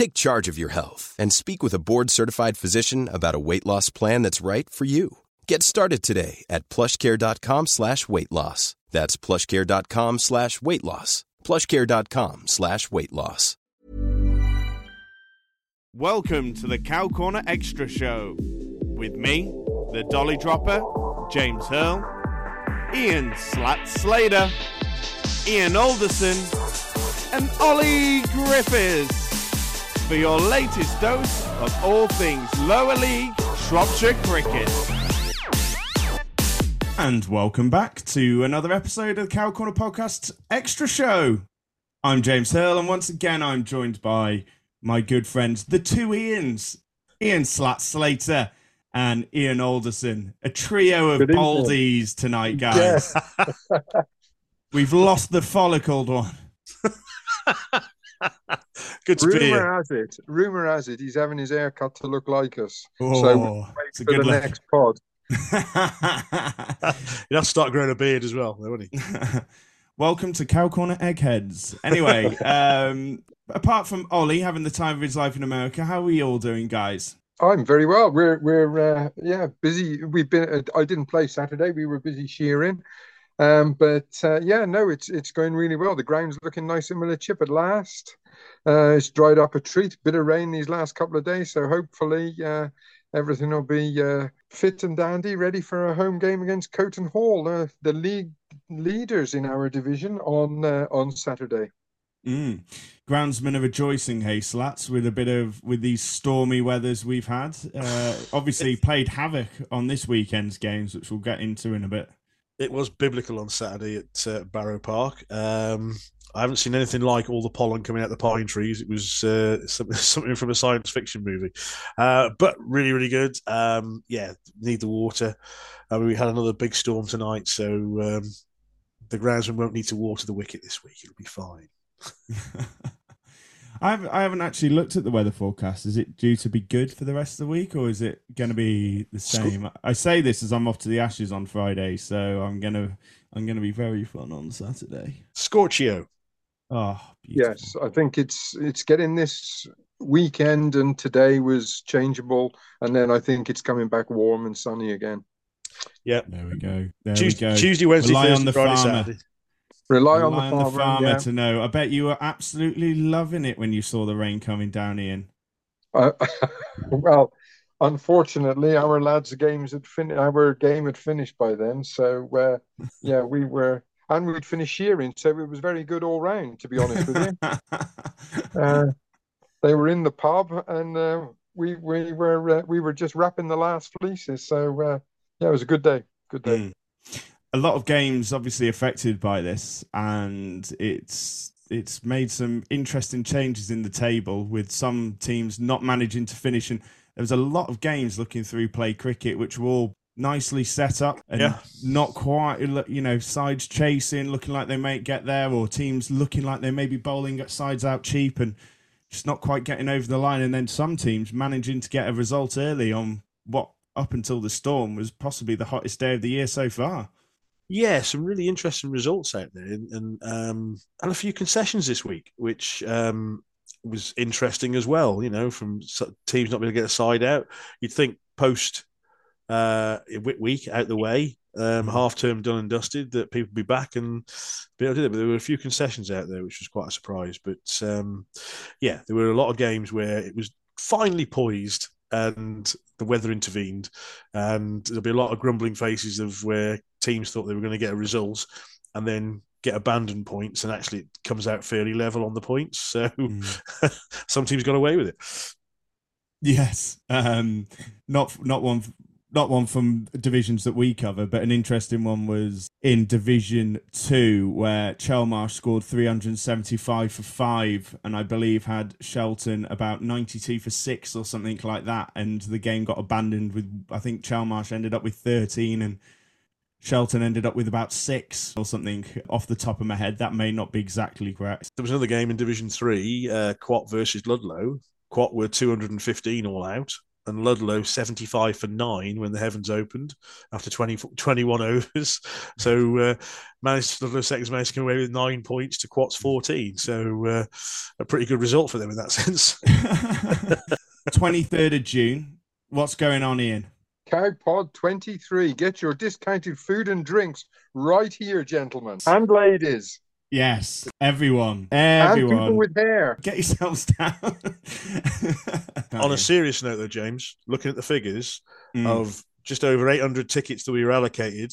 Take charge of your health and speak with a board certified physician about a weight loss plan that's right for you. Get started today at plushcare.com slash weight loss. That's plushcare.com slash weight loss. Plushcare.com slash weight loss. Welcome to the Cow Corner Extra Show with me, the Dolly Dropper, James Hurl, Ian Slat Slater, Ian Alderson, and Ollie Griffiths for your latest dose of all things lower league Shropshire cricket. And welcome back to another episode of the Cow Corner Podcast Extra Show. I'm James Hurl, and once again, I'm joined by my good friends, the two Ians, Ian Slat Slater and Ian Alderson, a trio of boldies tonight, guys. Yeah. We've lost the follicled one. Good to rumor be here. has it, rumor has it, he's having his hair cut to look like us. Oh, so wait for the look. next pod. He'll have to start growing a beard as well, won't he? Welcome to Cow Corner Eggheads. Anyway, um, apart from Ollie having the time of his life in America, how are we all doing, guys? I'm very well. We're we're uh, yeah busy. We've been. I didn't play Saturday. We were busy shearing, um, but uh, yeah, no, it's it's going really well. The ground's looking nice in Chip at last. Uh, it's dried up a treat. Bit of rain these last couple of days, so hopefully uh, everything will be uh, fit and dandy, ready for a home game against Coton Hall, uh, the league leaders in our division on uh, on Saturday. Mm. Groundsmen are rejoicing, hey slats, with a bit of with these stormy weathers we've had. Uh, obviously, played havoc on this weekend's games, which we'll get into in a bit. It was biblical on Saturday at uh, Barrow Park. Um, I haven't seen anything like all the pollen coming out the pine trees. It was uh, something from a science fiction movie, uh, but really, really good. Um, yeah, need the water. We had another big storm tonight, so um, the groundsman won't need to water the wicket this week. It'll be fine. I haven't, I haven't actually looked at the weather forecast. Is it due to be good for the rest of the week, or is it going to be the same? I say this as I'm off to the Ashes on Friday, so I'm gonna I'm gonna be very fun on Saturday. Scorchio. Oh, beautiful. yes. I think it's it's getting this weekend, and today was changeable, and then I think it's coming back warm and sunny again. Yep. There we go. There Tuesday, we go. Tuesday Wednesday, Rely Thursday, on the Friday, farmer. Saturday. Rely, Rely on the farmer, on the farmer yeah. to know. I bet you were absolutely loving it when you saw the rain coming down, Ian. Uh, well, unfortunately, our lads' games had fin- our game had finished by then. So uh, yeah, we were, and we'd finished shearing, so it was very good all round. To be honest with you, uh, they were in the pub, and uh, we we were uh, we were just wrapping the last fleeces. So uh, yeah, it was a good day. Good day. Mm a lot of games obviously affected by this, and it's it's made some interesting changes in the table with some teams not managing to finish. And there was a lot of games looking through play cricket, which were all nicely set up and yeah. not quite, you know, sides chasing, looking like they may get there, or teams looking like they may be bowling at sides out cheap and just not quite getting over the line. And then some teams managing to get a result early on what up until the storm was possibly the hottest day of the year so far yeah, some really interesting results out there, and and, um, and a few concessions this week, which um, was interesting as well. You know, from teams not being able to get a side out, you'd think post uh, week out the way, um, mm. half term done and dusted, that people would be back and be able to do it. But there were a few concessions out there, which was quite a surprise. But um, yeah, there were a lot of games where it was finally poised and the weather intervened, and there'll be a lot of grumbling faces of where teams thought they were going to get a result, and then get abandoned points, and actually it comes out fairly level on the points. So mm. some teams got away with it. Yes, um, not not one not one from divisions that we cover, but an interesting one was in Division Two, where Chelmarsh scored 375 for five, and I believe had Shelton about 92 for six or something like that. And the game got abandoned with, I think Chelmarsh ended up with 13 and Shelton ended up with about six or something off the top of my head. That may not be exactly correct. There was another game in Division Three, uh, Quatt versus Ludlow. Quatt were 215 all out and Ludlow 75 for nine when the heavens opened after 20, 21 overs. So uh, managed Ludlow Seconds managed to come away with nine points to Quatt's 14. So uh, a pretty good result for them in that sense. 23rd of June. What's going on, Ian? Cowpod 23. Get your discounted food and drinks right here, gentlemen and ladies. Yes, everyone, everyone. And people with hair. Get yourselves down. On a serious note, though, James, looking at the figures mm. of just over 800 tickets that we were allocated,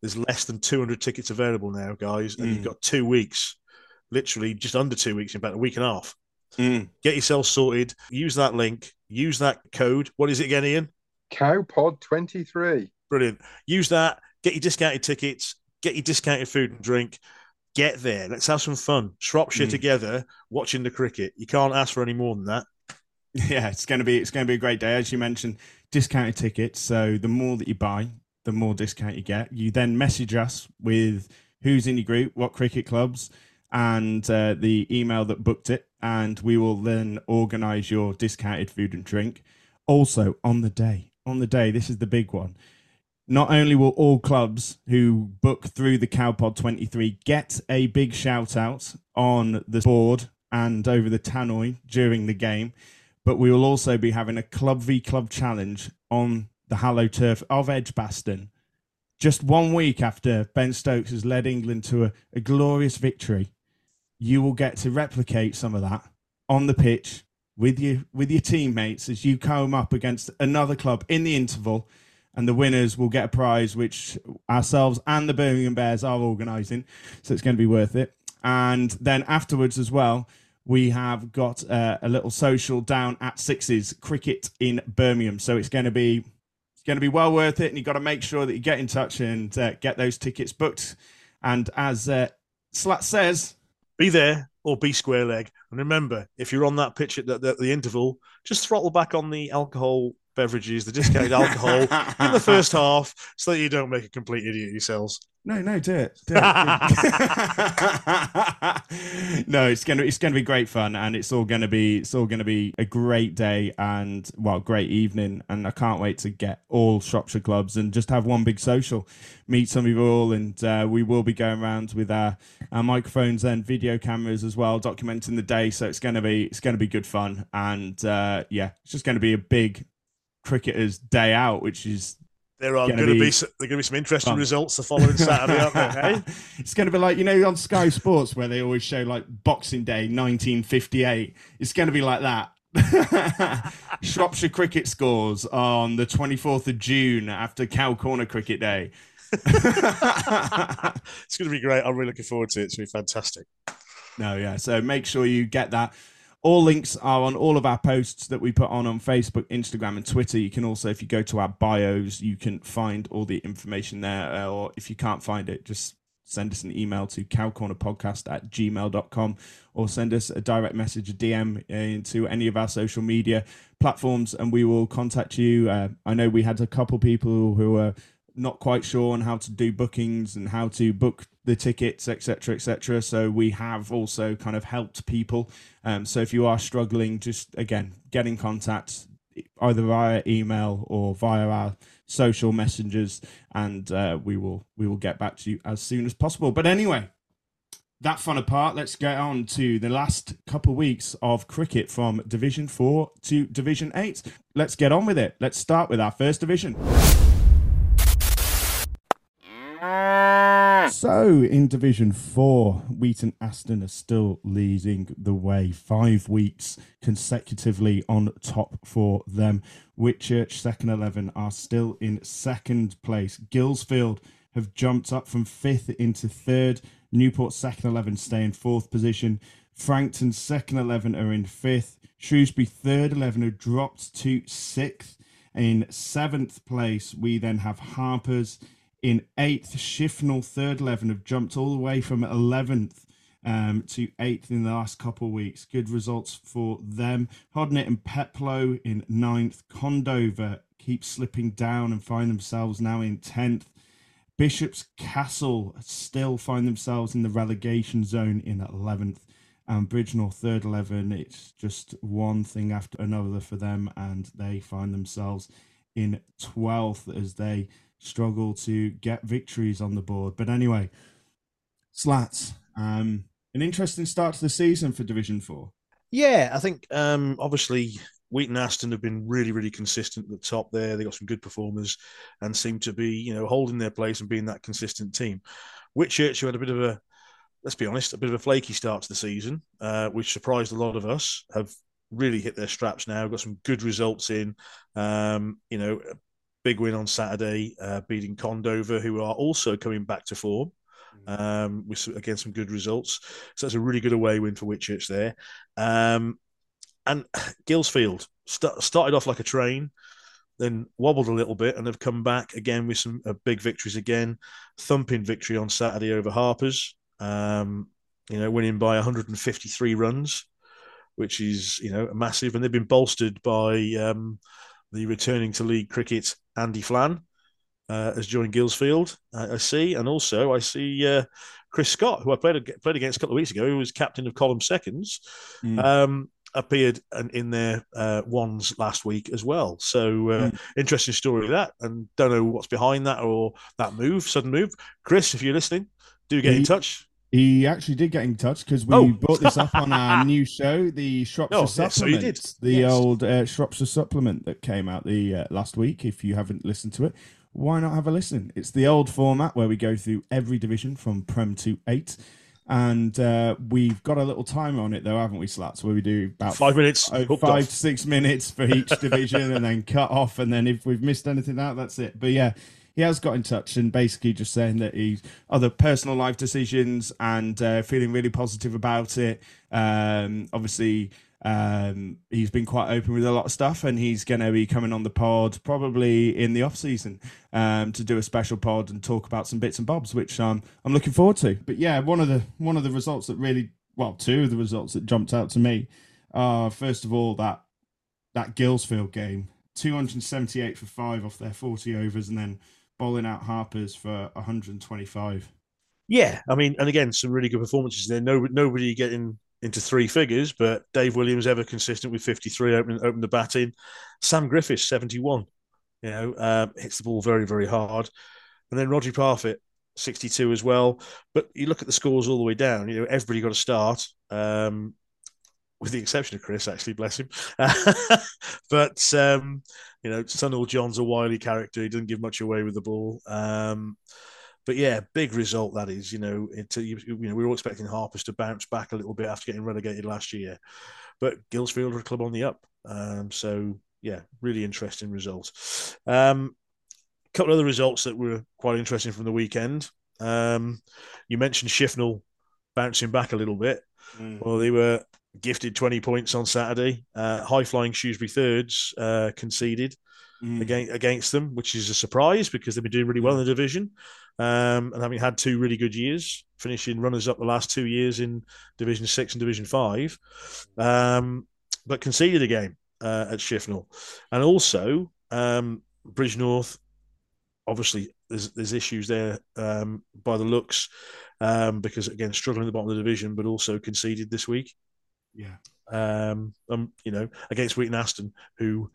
there's less than 200 tickets available now, guys, and mm. you've got two weeks, literally just under two weeks, in about a week and a half. Mm. Get yourself sorted. Use that link. Use that code. What is it again, Ian? Cowpod23. Brilliant. Use that. Get your discounted tickets. Get your discounted food and drink get there. Let's have some fun. Shropshire mm. together, watching the cricket. You can't ask for any more than that. Yeah, it's going to be it's going to be a great day. As you mentioned, discounted tickets. So the more that you buy, the more discount you get. You then message us with who's in your group, what cricket clubs, and uh, the email that booked it, and we will then organise your discounted food and drink. Also on the day, on the day, this is the big one not only will all clubs who book through the Cowpod 23 get a big shout out on the board and over the tannoy during the game, but we will also be having a club v club challenge on the Hallow turf of Edgbaston. Just one week after Ben Stokes has led England to a, a glorious victory, you will get to replicate some of that on the pitch with your with your teammates as you come up against another club in the interval and the winners will get a prize which ourselves and the Birmingham Bears are organising. So it's going to be worth it. And then afterwards as well, we have got uh, a little social down at Sixes Cricket in Birmingham. So it's going to be it's going to be well worth it, and you've got to make sure that you get in touch and uh, get those tickets booked. And as uh, Slat says, be there or be square leg. And remember, if you're on that pitch at the, the, the interval, just throttle back on the alcohol beverages, the discounted alcohol in the first half, so that you don't make a complete idiot yourselves. No, no, do it. Do it. no, it's gonna it's gonna be great fun, and it's all gonna be it's all gonna be a great day and well, great evening, and I can't wait to get all Shropshire clubs and just have one big social, meet some of you all, and uh, we will be going around with our, our microphones and video cameras as well, documenting the day. So it's gonna be it's gonna be good fun, and uh, yeah, it's just gonna be a big cricketers' day out, which is there are going to be, be there going to be some interesting fun. results the following Saturday, aren't there? Hey? It's going to be like you know on Sky Sports where they always show like Boxing Day 1958. It's going to be like that. Shropshire cricket scores on the 24th of June after Cow Corner Cricket Day. it's going to be great. I'm really looking forward to it. It's going to be fantastic. No, yeah. So make sure you get that. All links are on all of our posts that we put on on Facebook, Instagram, and Twitter. You can also, if you go to our bios, you can find all the information there. Uh, or if you can't find it, just send us an email to cowcornerpodcast at gmail.com or send us a direct message, a DM into any of our social media platforms, and we will contact you. Uh, I know we had a couple people who were not quite sure on how to do bookings and how to book the tickets, etc., etc. So we have also kind of helped people. Um, so if you are struggling, just again get in contact either via email or via our social messengers, and uh, we will we will get back to you as soon as possible. But anyway, that fun apart, let's get on to the last couple of weeks of cricket from Division 4 to Division 8. Let's get on with it. Let's start with our first division. So, in Division 4, Wheaton Aston are still leading the way. Five weeks consecutively on top for them. Whitchurch, second 11, are still in second place. Guilsfield have jumped up from fifth into third. Newport, second 11, stay in fourth position. Frankton, second 11, are in fifth. Shrewsbury, third 11, have dropped to sixth. In seventh place, we then have Harper's in eighth. Shifnal, third 11, have jumped all the way from 11th um, to eighth in the last couple of weeks. Good results for them. Hodnet and Peplow in ninth. Condover keep slipping down and find themselves now in 10th. Bishop's Castle still find themselves in the relegation zone in 11th. And Bridgnorth third 11. It's just one thing after another for them, and they find themselves in 12th as they struggle to get victories on the board. But anyway, Slats, um, an interesting start to the season for Division 4. Yeah, I think um, obviously Wheaton Aston have been really, really consistent at the top there. They got some good performers and seem to be, you know, holding their place and being that consistent team. Whitchurch, who had a bit of a, let's be honest, a bit of a flaky start to the season, uh, which surprised a lot of us, have really hit their straps now. Got some good results in. Um, you know, big win on Saturday, uh, beating Condover, who are also coming back to form. Um, with again some good results, so that's a really good away win for Whitchurch there. Um, and Guilsfield st- started off like a train, then wobbled a little bit, and have come back again with some uh, big victories again. Thumping victory on Saturday over Harper's, um, you know, winning by 153 runs, which is you know massive, and they've been bolstered by um, the returning to league cricket Andy Flan. Uh, has joined Guilsfield, uh, I see, and also I see uh, Chris Scott, who I played played against a couple of weeks ago, who was captain of column seconds. Mm. Um, appeared in their uh, ones last week as well. So uh, mm. interesting story that, and don't know what's behind that or that move, sudden move. Chris, if you're listening, do get he, in touch. He actually did get in touch because we oh. brought this up on our new show, the Shropshire oh, Supplement, yeah, so the yes. old uh, Shropshire Supplement that came out the uh, last week. If you haven't listened to it, why not have a listen? It's the old format where we go through every division from Prem to eight and uh, we've got a little timer on it though, haven't we, Slats? Where we do about five minutes, uh, five off. six minutes for each division, and then cut off, and then if we've missed anything out, that's it. But yeah, he has got in touch and basically just saying that he's other personal life decisions and uh, feeling really positive about it. Um, obviously, um, he's been quite open with a lot of stuff, and he's going to be coming on the pod probably in the off season um, to do a special pod and talk about some bits and bobs, which um, I'm looking forward to. But yeah, one of the one of the results that really, well, two of the results that jumped out to me are first of all that that Guilsfield game, 278 for five off their 40 overs, and then bowling out Harper's for 125. Yeah, I mean, and again, some really good performances there. No, nobody getting into three figures, but Dave Williams ever consistent with 53 opening open the batting. Sam Griffiths 71, you know, uh, hits the ball very very hard, and then Roger Parfitt 62 as well. But you look at the scores all the way down. You know, everybody got a start. Um, with the exception of Chris, actually, bless him. but um, you know, Sunil John's a wily character. He doesn't give much away with the ball. Um, but yeah, big result that is. You know, it, you, you know, we were all expecting Harpers to bounce back a little bit after getting relegated last year, but Guilsfield are a club on the up. Um, so yeah, really interesting result. Um, a couple of the results that were quite interesting from the weekend. Um, you mentioned Shifnal bouncing back a little bit. Mm. Well, they were gifted 20 points on Saturday. Uh, high flying Shrewsbury thirds uh, conceded mm. against, against them, which is a surprise because they've been doing really well in the division um, and having had two really good years, finishing runners up the last two years in Division Six and Division Five, um, but conceded a game uh, at Shifnal, and also um, Bridgnorth. Obviously, there's there's issues there um, by the looks um, because again struggling at the bottom of the division, but also conceded this week. Yeah. Um, um, you know, against Wheaton Aston, who,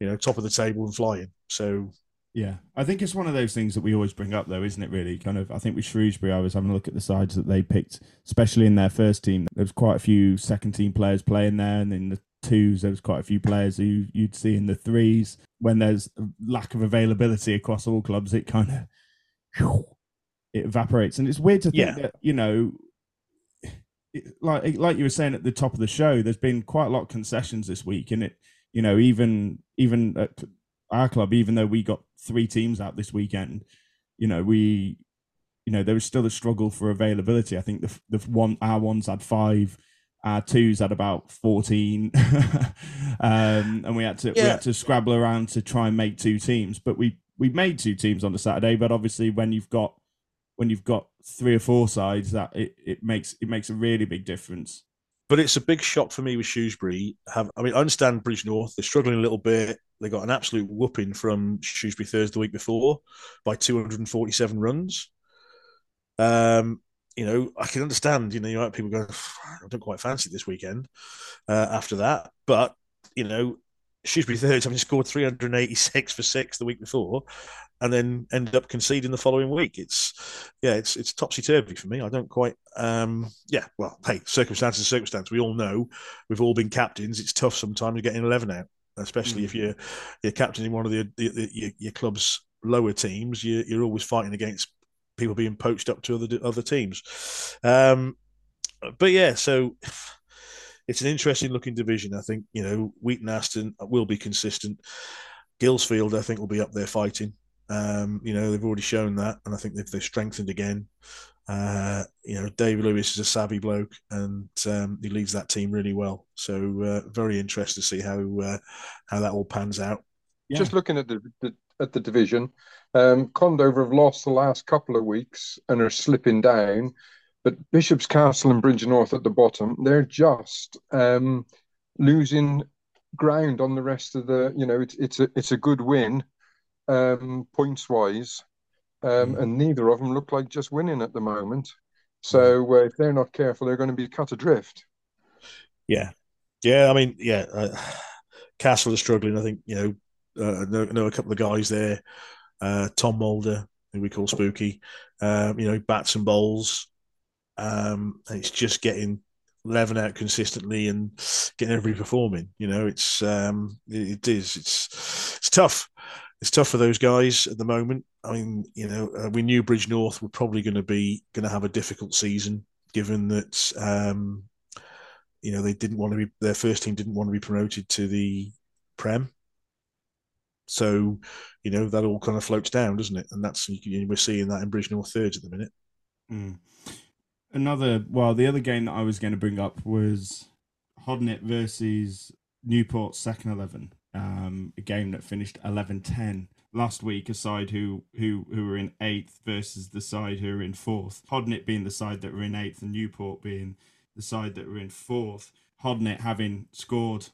you know, top of the table and flying. So Yeah, I think it's one of those things that we always bring up, though, isn't it? Really, kind of. I think with Shrewsbury, I was having a look at the sides that they picked, especially in their first team. There was quite a few second team players playing there, and in the twos, there was quite a few players who you'd see in the threes. When there's lack of availability across all clubs, it kind of it evaporates, and it's weird to think Yeah. that you know, like like you were saying at the top of the show, there's been quite a lot of concessions this week, and it you know even even at our club, even though we got three teams out this weekend, you know we you know there was still a struggle for availability. I think the the one our ones had five. Our twos had about fourteen, um, and we had to we had to scrabble around to try and make two teams. But we we made two teams on the Saturday. But obviously, when you've got when you've got three or four sides, that it, it makes it makes a really big difference. But it's a big shock for me with Shrewsbury. Have I mean, I understand Bridgnorth. They're struggling a little bit. They got an absolute whooping from Shrewsbury Thursday the week before by 247 runs. Um, you know, I can understand. You know, you might have people going, I don't quite fancy this weekend. Uh, after that, but you know, Shrewsbury Thirds having scored 386 for six the week before, and then ended up conceding the following week. It's yeah, it's it's topsy turvy for me. I don't quite um yeah, well, hey, circumstances, circumstance. We all know we've all been captains. It's tough sometimes getting eleven out, especially if you're you're captaining one of the, the, the your, your club's lower teams. You, you're always fighting against people being poached up to other other teams. Um, but yeah, so it's an interesting looking division. I think you know Wheaton Aston will be consistent. Guilsfield, I think, will be up there fighting. Um, you know, they've already shown that, and I think they've, they've strengthened again. Uh, you know, David Lewis is a savvy bloke, and um, he leads that team really well. So, uh, very interested to see how uh, how that all pans out. Yeah. Just looking at the, the at the division, um, Condover have lost the last couple of weeks and are slipping down. But Bishop's Castle and Bridgnorth at the bottom, they're just um, losing ground on the rest of the. You know, it's it's a it's a good win, um, points wise, um, and neither of them look like just winning at the moment. So uh, if they're not careful, they're going to be cut adrift. Yeah, yeah. I mean, yeah. Uh, Castle is struggling. I think you know. Uh, I know, know a couple of guys there. Uh, Tom Mulder, who we call Spooky. Um, you know, bats and bowls. Um, and it's just getting eleven out consistently and getting everybody performing. You know, it's um, it, it is. It's it's tough. It's tough for those guys at the moment. I mean, you know, uh, we knew Bridgnorth were probably going to be going to have a difficult season, given that um, you know they didn't want to be their first team didn't want to be promoted to the Prem. So, you know, that all kind of floats down, doesn't it? And that's we're seeing that in Bridgnorth thirds at the minute. Mm. Another, well, the other game that I was going to bring up was Hodnet versus Newport second 11, um, a game that finished 11 10 last week, a side who, who, who were in eighth versus the side who were in fourth. Hodnet being the side that were in eighth, and Newport being the side that were in fourth. Hodnet having scored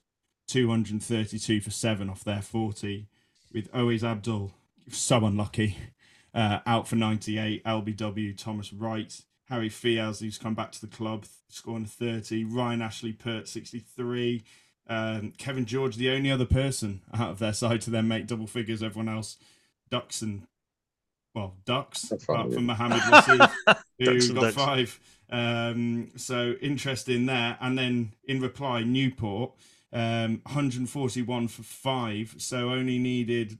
232 for seven off their 40, with Ois Abdul so unlucky uh, out for 98. LBW, Thomas Wright, Harry Fiaz, who's come back to the club, scoring 30. Ryan Ashley Pert, 63. Um, Kevin George, the only other person out of their side to then make double figures. Everyone else, ducks and, well, ducks, apart from Mohammed Wasif, who Ducks got ducks. five. Um, so interesting there. And then in reply, Newport, um, 141 for five. So only needed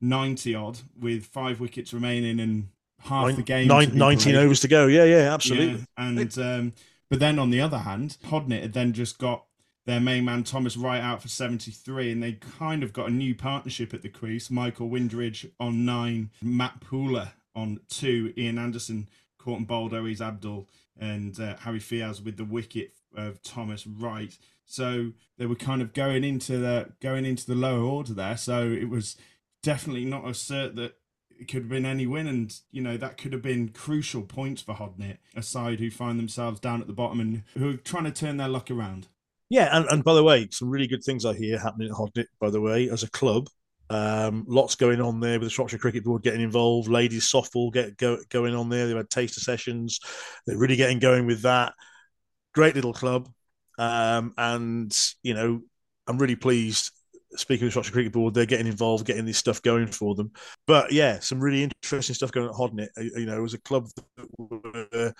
90 odd with five wickets remaining and half the game. Nine, 19 played. overs to go. Yeah, yeah, absolutely. Yeah, and um, but then on the other hand, Hodnet had then just got their main man Thomas Wright out for 73, and they kind of got a new partnership at the crease. Michael Windridge on nine, Matt Pooler on two, Ian Anderson, Courtney Boldo, he's Abdul, and uh, Harry Fiaz with the wicket of Thomas Wright. So they were kind of going into the going into the lower order there. So it was definitely not a cert that it could have been any win, and you know that could have been crucial points for Hodnet, a side who find themselves down at the bottom and who are trying to turn their luck around. Yeah, and, and by the way, some really good things I hear happening at Hodnet, by the way, as a club. Um, lots going on there with the Shropshire Cricket Board getting involved, ladies softball get go, going on there. They've had taster sessions. They're really getting going with that. Great little club. Um, and, you know, I'm really pleased speaking of the Shropshire Cricket Board, they're getting involved, getting this stuff going for them. But yeah, some really interesting stuff going at Hodnet. You know, it was a club that were,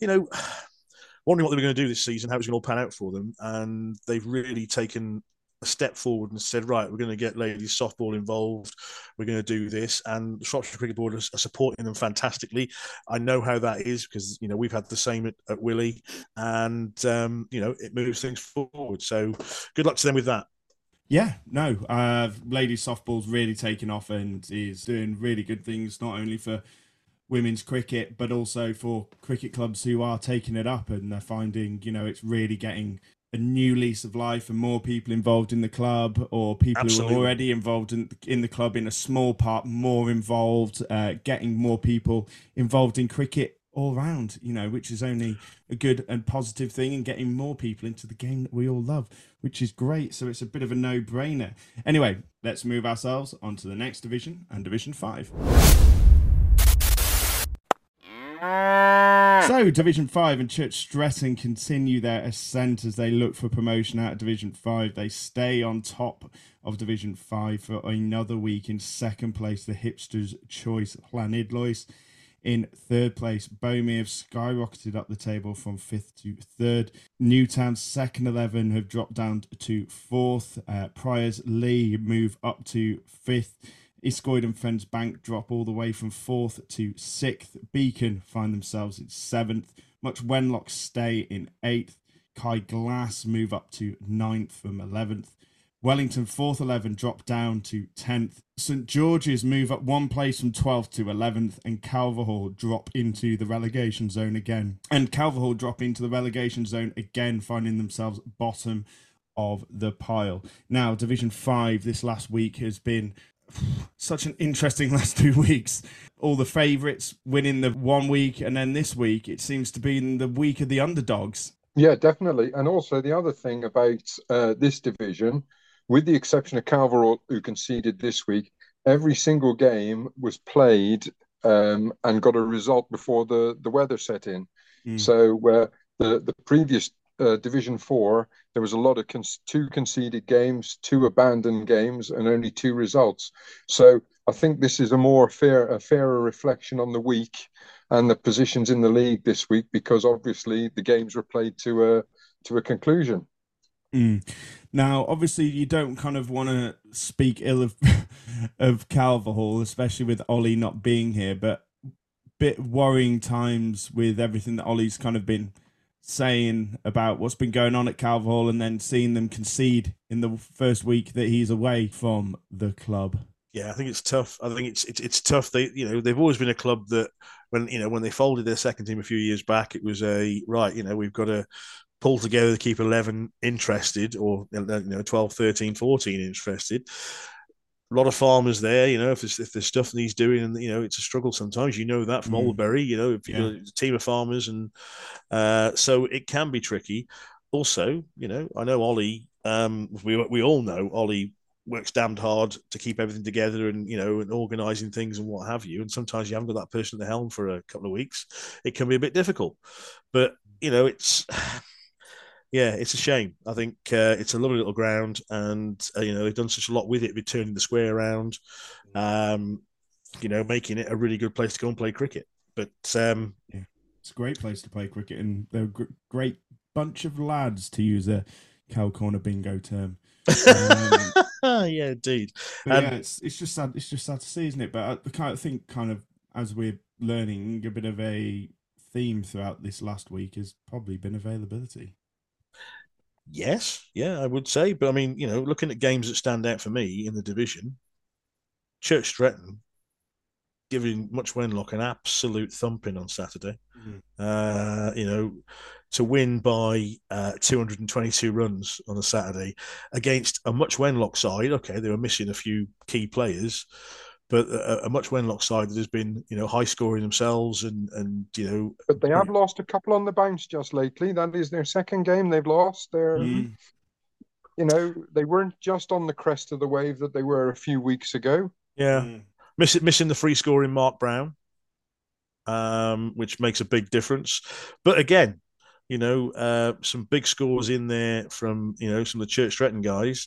you know, wondering what they were going to do this season, how it was going to all pan out for them, and they've really taken a step forward and said, right, we're going to get ladies softball involved. We're going to do this, and the Shropshire Cricket Board are, supporting them fantastically. I know how that is because you know we've had the same at, at Willey, and um, you know it moves things forward. So good luck to them with that. Yeah, no, uh, ladies softball's really taken off and is doing really good things, not only for women's cricket, but also for cricket clubs who are taking it up and they're finding, you know, it's really getting a new lease of life and more people involved in the club or people Absolutely. who are already involved in, in the club in a small part more involved uh, getting more people involved in cricket all round you know which is only a good and positive thing and getting more people into the game that we all love which is great so it's a bit of a no-brainer anyway let's move ourselves on to the next division and division 5 so, Division 5 and Church Stretton continue their ascent as they look for promotion out of Division 5. They stay on top of Division 5 for another week. In second place, the Hipsters' Choice Llanidloes. In third place, Bomere have skyrocketed up the table from fifth to third. Newtown's second 11 have dropped down to fourth. Uh, Priors Lee move up to fifth. Iscoyd and Fenns Bank drop all the way from fourth to sixth. Beacon find themselves in seventh. Much Wenlock stay in eighth. Kai Glass move up to ninth from 11th. Wellington, fourth 11, drop down to 10th. St George's move up one place from 12th to 11th. And Calverhall drop into the relegation zone again. And Calverhall drop into the relegation zone again, finding themselves bottom of the pile. Now, Division 5 this last week has been such an interesting last two weeks. All the favourites winning the one week, and then this week it seems to be the week of the underdogs. Yeah, definitely. And also the other thing about uh, this division, with the exception of Calverhall, who conceded this week, every single game was played um, and got a result before the, the weather set in. Mm. So where the, the previous uh, Division Four, there was a lot of con- two conceded games, two abandoned games, and only two results. So I think this is a more fair, a fairer reflection on the week and the positions in the league this week, because obviously the games were played to a to a conclusion. Mm. Now, obviously, you don't kind of want to speak ill of of Calverhall, especially with Ollie not being here, but bit worrying times with everything that Ollie's kind of been saying about what's been going on at Calverhall and then seeing them concede in the first week that he's away from the club. Yeah, I think it's tough. I think it's it's, it's tough. They you know they've always been a club that when you know when they folded their second team a few years back, it was a right. You know we've got to pull together to keep 11 interested or you know 12 13 14 interested a lot of farmers there. You know, if there's if there's stuff that he's doing, and you know, it's a struggle sometimes. You know that from mm. Albury. You know, if you're yeah. a team of farmers, and uh, so it can be tricky. Also, you know, I know Ollie. Um, we we all know Ollie works damned hard to keep everything together and you know and organizing things and what have you and sometimes you haven't got that person at the helm for a couple of weeks it can be a bit difficult but you know it's yeah, it's a shame. I think uh, it's a lovely little ground, and uh, you know they've done such a lot with it, with turning the square around, um, you know, making it a really good place to go and play cricket. But um, yeah, it's a great place to play cricket, and they're a gr- great bunch of lads, to use a cow corner bingo term. Um, yeah, indeed. Um, yeah, it's it's just sad. It's just sad to see, isn't it? But I, I kind of think, kind of as we're learning, a bit of a theme throughout this last week has probably been availability. Yes, yeah, I would say. But I mean, you know, looking at games that stand out for me in the division, Church Stretton giving Much Wenlock an absolute thumping on Saturday. Mm-hmm. Uh, you know, to win by uh, 222 runs on a Saturday against a Much Wenlock side. Okay, they were missing a few key players, but a, a, much Wenlock side that has been, you know, high scoring themselves and and you know. But they have lost a couple on the bounce just lately. That is their second game they've lost. They're, mm. you know, they weren't just on the crest of the wave that they were a few weeks ago. Yeah, mm. missing missing the free scoring Mark Brown, um, which makes a big difference. But again, You know, uh, some big scores in there from you know some of the Church Stretton guys,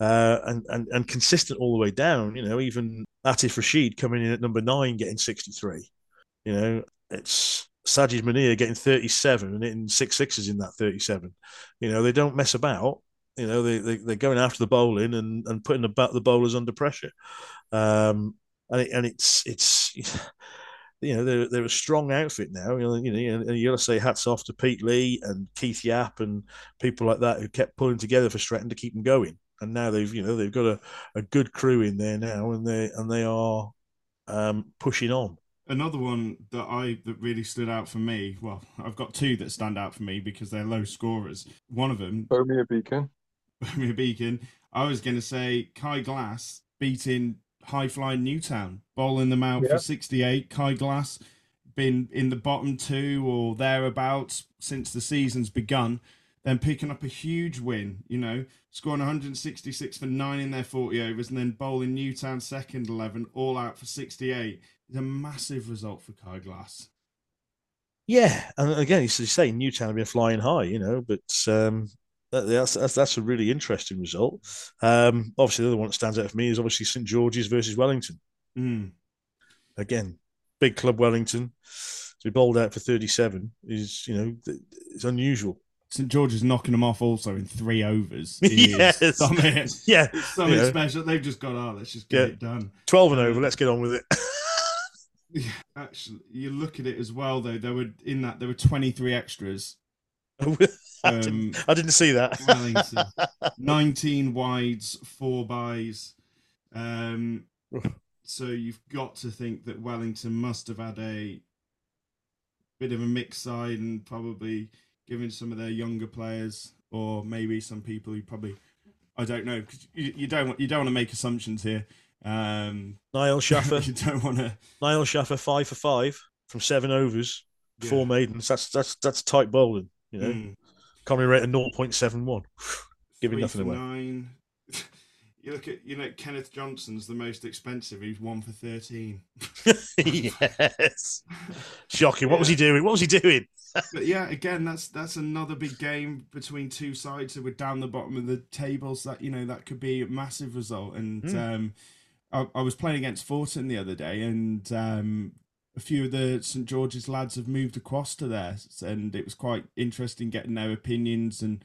uh, and and and consistent all the way down. You know, even Atif Rashid coming in at number nine, getting sixty three. You know, it's Sajid Munir getting 37 and hitting six sixes in that 37. You know, they don't mess about. You know, they, they, they're going after the bowling and, and putting the, the bowlers under pressure. Um, and, it, and it's, it's, you know, they're, they're a strong outfit now. You know, you know, and you got to say hats off to Pete Lee and Keith Yapp and people like that who kept pulling together for Stretton to keep them going. And now they've, you know, they've got a, a good crew in there now, and they and they are um, pushing on another one that I that really stood out for me. Well, I've got two that stand out for me because they're low scorers. One of them, Bomere Beacon. Bomere Beacon. I was going to say Kai Glass beating high flying Newtown, bowling them out for 68. Kai Glass been in the bottom two or thereabouts since the season's begun. Then picking up a huge win, you know, scoring 166 for nine in their 40 overs, and then bowling Newtown second 11 all out for 68 is a massive result for Kai Glass. Yeah, and again, as you say, Newtown have been flying high, you know, but um, that's, that's that's a really interesting result. Um, obviously, the other one that stands out for me is obviously St George's versus Wellington. Mm. Again, big club Wellington to be bowled out for thirty-seven is you know it's unusual. St George's knocking them off also in three overs. yes, something, yeah, something know. special. They've just got oh, let's just get yeah. it done. Twelve and over. Let's get on with it. Actually, you look at it as well though. There were in that there were twenty three extras. I, um, didn't, I, didn't, see that. Nineteen wides, four buys. Um, so you've got to think that Wellington must have had a bit of a mixed side and probably given some of their younger players or maybe some people who probably I don't know because you, you don't want you don't want to make assumptions here. Um, Niall Shaffer. you don't want to. Niall Shaffer five for five from seven overs, yeah. four maidens. That's that's that's tight bowling. You know, mm. economy rate of zero point seven one, giving nothing away. Nine. you look at you know Kenneth Johnson's the most expensive. He's one for thirteen. yes, shocking. What yeah. was he doing? What was he doing? but yeah, again, that's that's another big game between two sides who were down the bottom of the tables. That you know that could be a massive result. And mm. um, I, I, was playing against Fortin the other day, and um, a few of the St George's lads have moved across to there, and it was quite interesting getting their opinions. And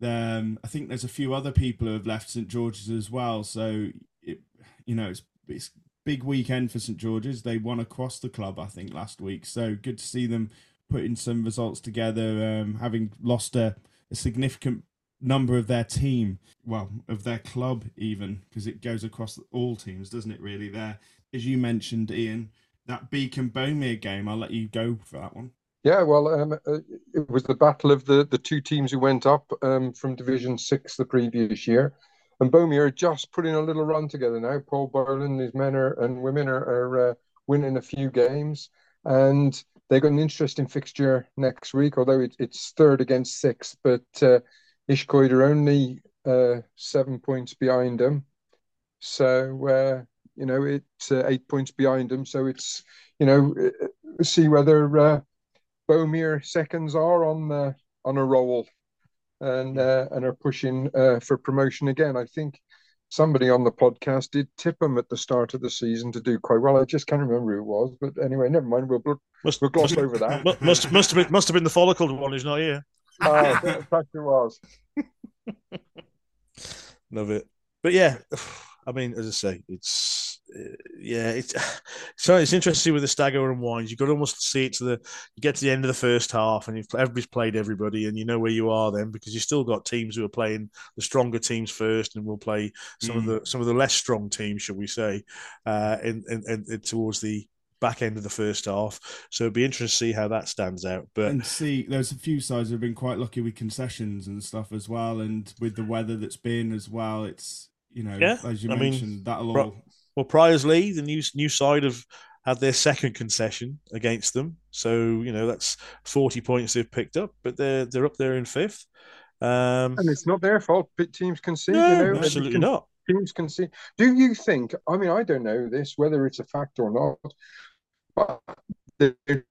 um, I think there's a few other people who have left St George's as well. So it, you know, it's it's big weekend for St George's. They won across the club, I think, last week. So good to see them putting some results together, um, having lost a, a significant number of their team, well, of their club even, because it goes across all teams, doesn't it? Really, there, as you mentioned, Ian, that Beacon Bomere game. I'll let you go for that one. Yeah, well, um, uh, it was the battle of the the two teams who went up um, from Division Six the previous year, and Bomere are just putting a little run together now. Paul Boylan, his men are, and women are, are uh, winning a few games, and they got an interesting fixture next week. Although it, it's third against sixth, but uh, Iscoyd are only uh, seven points behind them. So, uh, you know, it's uh, eight points behind them. So it's, you know, uh, see whether uh, Bomere seconds are on the, on a roll and uh, and are pushing uh, for promotion again. I think somebody on the podcast did tip them at the start of the season to do quite well. I just can't remember who it was, but anyway, never mind. We'll, must, we'll gloss over that. Must must have been must have been the follicle one who's not here. Oh, in fact, it was. Love it. But yeah, I mean, as I say, it's uh, yeah, it's so it's interesting with the stagger and wines. You've got to almost see it to the you get to the end of the first half, and everybody's played everybody, and you know where you are then because you still got teams who are playing the stronger teams first, and will play some mm. of the some of the less strong teams, shall we say, uh, in, in, in towards the back end of the first half. So it'd be interesting to see how that stands out. But and see, there's a few sides that have been quite lucky with concessions and stuff as well, and with the weather that's been as well. It's you know, yeah, as you I mentioned, mean, that'll all. Well, Priorslee, the new new side have had their second concession against them, so you know that's forty points they've picked up, but they're they're up there in fifth. Um, and it's not their fault. Teams can see, no, you know, absolutely not. Teams can see. Do you think? I mean, I don't know this whether it's a fact or not, but there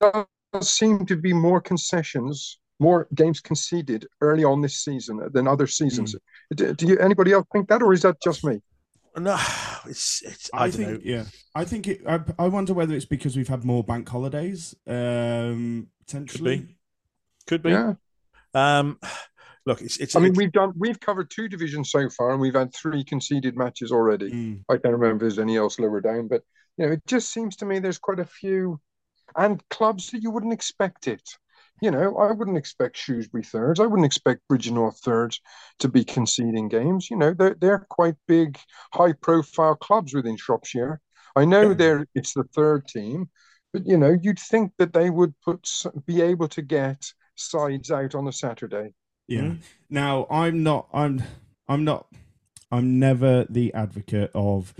does seem to be more concessions, more games conceded early on this season than other seasons. Hmm. Do, do you anybody else think that, or is that just me? No, it's, it's I, I, don't think know. yeah. I think it. I, I wonder whether it's because we've had more bank holidays. Um, potentially. Could be. Yeah. Um, look, it's it's. I mean, it's- we've done we've covered two divisions so far, and we've had three conceded matches already. Mm. I can't remember if there's any else lower down, but you know, it just seems to me there's quite a few, and clubs that you wouldn't expect it. You know, I wouldn't expect Shrewsbury thirds. I wouldn't expect Bridgnorth thirds to be conceding games. You know, they're they're quite big, high-profile clubs within Shropshire. I know Yeah. they're it's the third team, but you know, you'd think that they would put be able to get sides out on a Saturday. Yeah. Mm. Now I'm not. I'm. I'm not. I'm never the advocate of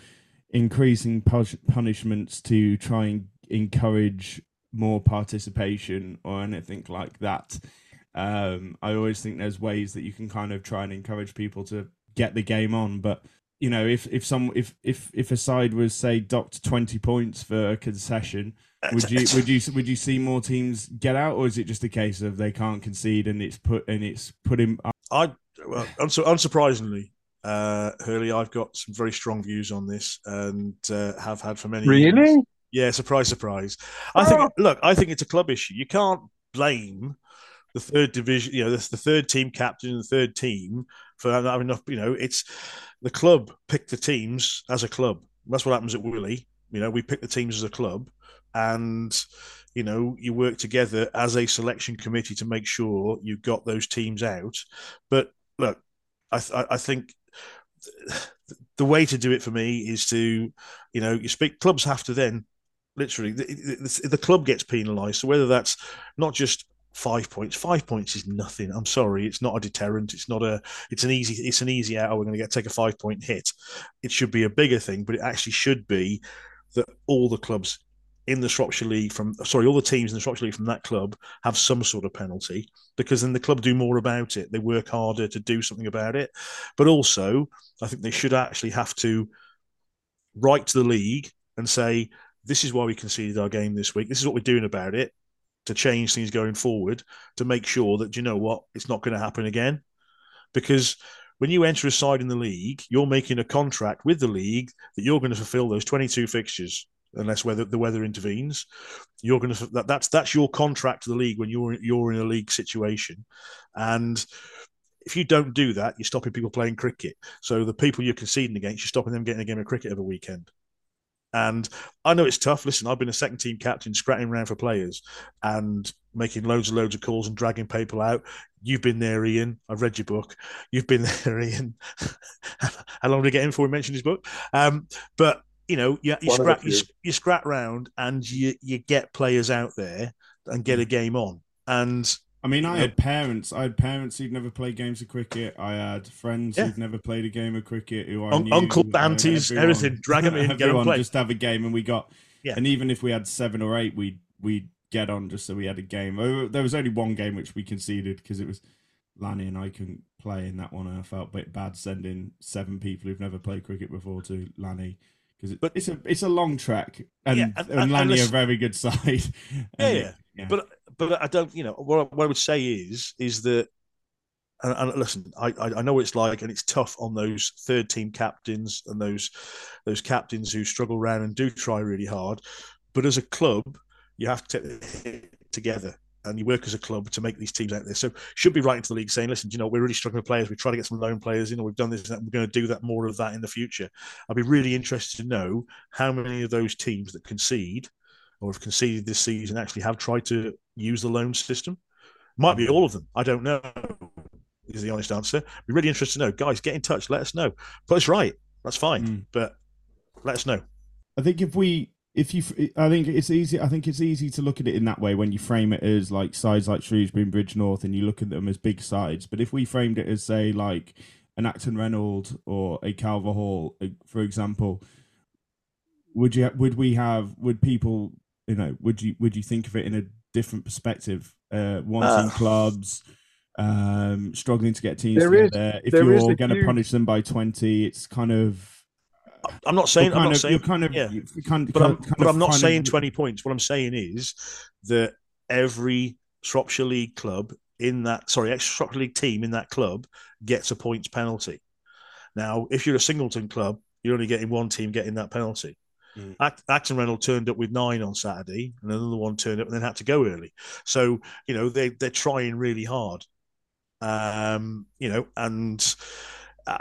increasing punishments to try and encourage more participation or anything like that. Um, I always think there's ways that you can kind of try and encourage people to get the game on, but you know, if if some if if if a side was say docked twenty points for a concession, would you would you would you see more teams get out, or is it just a case of they can't concede and it's put and it's put in? I well, unsu- unsurprisingly, uh, Hurley, I've got some very strong views on this, and uh, have had for many. years. Yeah, surprise, surprise. I think. Oh. Look, I think it's a club issue. You can't blame the third division. You know, the, the third team captain and the third team for not having enough. You know, it's the club pick the teams as a club. That's what happens at Willey. You know, we pick the teams as a club, and you know, you work together as a selection committee to make sure you've got those teams out. But look, I, th- I think the way to do it for me is to, you know, you speak. Clubs have to then, literally, the, the, the club gets penalised. So whether that's not just five points, five points is nothing. I'm sorry, it's not a deterrent. It's not a. It's an easy. It's an easy out. Oh, we're going to get take a five point hit. It should be a bigger thing, but it actually should be that all the clubs in the Shropshire League from sorry, all the teams in the Shropshire League from that club have some sort of penalty because then the club do more about it. They work harder to do something about it. But also, I think they should actually have to write to the league and say, this is why we conceded our game this week. This is what we're doing about it to change things going forward to make sure that, you know what, it's not going to happen again. Because when you enter a side in the league, you're making a contract with the league that you're going to fulfill those 22 fixtures unless weather the weather intervenes. You're going to that, that's that's your contract to the league when you're you're in a league situation, and if you don't do that, you're stopping people playing cricket. So the people you're conceding against, you're stopping them getting a game of cricket every weekend. And I know it's tough. Listen, I've been a second team captain, scratching around for players and making loads and loads of calls and dragging people out. You've been there, Ian. I've read your book. You've been there, Ian. How long did I get in before we mentioned his book? Um, but you know, you, you scrap you, you scrap round and you you get players out there and get a game on. And I mean, I had parents. I had parents who'd never played games of cricket. I had friends Yeah. who'd never played a game of cricket. Who I Un- knew, uncle, aunties, everyone- everything. Drag 'em in, get everyone play. just have a game, and we got. Yeah. And even if we had seven or eight, we we get on just so we had a game. Oh, There was only one game which we conceded because it was Lanny and I couldn't play in that one, and I felt a bit bad sending seven people who've never played cricket before to Lanny. Because it, But- it's a it's a long track, and, Yeah, and, and- and- very good side. Yeah, yeah. yeah. but but I don't. You know what? I, what I would say is is that. And, and listen, I, I know what it's like, and it's tough on those third team captains and those those captains who struggle around and do try really hard. But as a club, you have to take the hit together and you work as a club to make these teams out there. So should be writing to the league saying, listen, you know, we're really struggling with players. We try to get some loan players. You know, we've done this. and that. We're going to do that more of that in the future. I'd be really interested to know how many of those teams that concede or have conceded this season actually have tried to use the loan system. Might be all of them. I don't know. Is the honest answer. Be really interested to know, guys. Get in touch. Let us know. Put us right. That's fine. Mm. But let us know. I think if we, if you, I think it's easy. I think it's easy to look at it in that way when you frame it as like sides like Shrewsbury and Bridgnorth, and you look at them as big sides. But if we framed it as say like an Acton Reynolds or a Calverhall, uh, for example, would you would we have would people you know would you would you think of it in a different perspective? Uh, wanting Uh. clubs. Um, struggling to get teams There is- if you're going to huge- punish them by twenty, it's kind of I'm not saying. I'm not of, saying. you're kind of, yeah. you kind, but I'm, kind but of I'm not saying of- 20 points. What I'm saying is that every Shropshire League club in that sorry, ex Shropshire League team in that club gets a points penalty. Now, if you're a singleton club, you're only getting one team getting that penalty. Mm. Acton Reynolds turned up with nine on Saturday, and another one turned up and then had to go early. So you know they they're trying really hard. Um, you know, and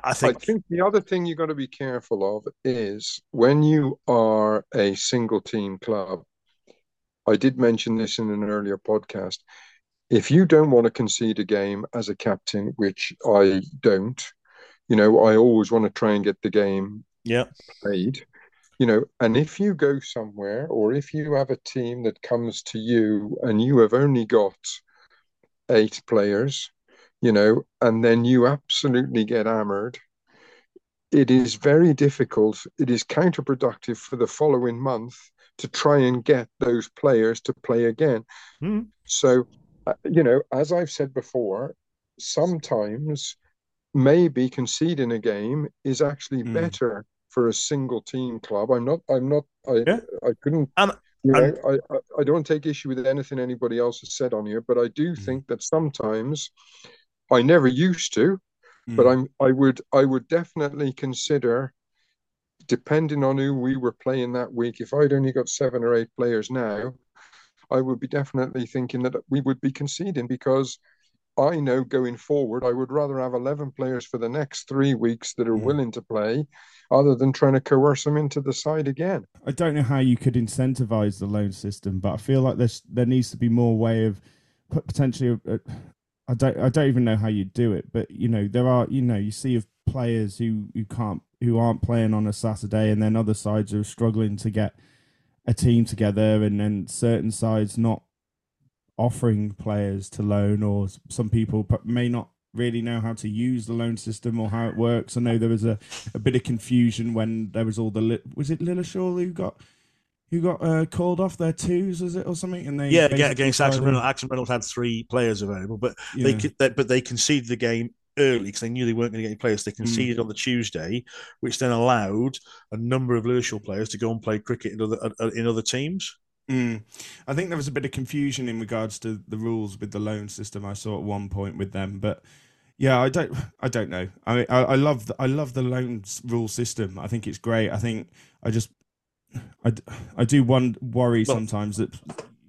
I think I think the other thing you've got to be careful of is when you are a single team club. I did mention this in an earlier podcast. If you don't want to concede a game as a captain, which I don't, you know, I always want to try and get the game yeah. played you know, and if you go somewhere or if you have a team that comes to you and you have only got eight players, you know, and then you absolutely get hammered, it is very difficult. It is counterproductive for the following month to try and get those players to play again. Mm. So, uh, you know, as I've said before, sometimes maybe conceding a game is actually mm. better for a single team club. I'm not. I'm not. I. Yeah. I couldn't. And, you know, and, I, I don't take issue with anything anybody else has said on here, but I do mm. think that sometimes I never used to, mm. but I'm. I would. I would definitely consider, depending on who we were playing that week. If I'd only got seven or eight players now, I would be definitely thinking that we would be conceding because I know going forward, I would rather have 11 players for the next three weeks that are mm. willing to play other than trying to coerce them into the side again. I don't know how you could incentivize the loan system, but I feel like there's there needs to be more way of potentially. Uh, I don't I don't even know how you do it, but you know there are you know you see of players who who can't who aren't playing on a Saturday, and then other sides are struggling to get a team together, and then certain sides not offering players to loan, or some people may not really know how to use the loan system or how it works. I know there was a, a bit of confusion when there was all the was it Lilleshall who got who got uh, called off their twos, was it or something? And they yeah, yeah against Acton Reynolds. Acton Reynolds had three players available, but yeah. they, they but they conceded the game early because they knew they weren't going to get any players. They hmm. conceded mm. on the Tuesday, which then allowed a number of Lilleshall players to go and play cricket in other uh, in other teams. Mm. I think there was a bit of confusion in regards to the rules with the loan system. I saw at one point with them, but yeah, I don't, I don't know. I, I, I love, the, I love the loan rule system. I think it's great. I think I just, I, I do one worry well, sometimes that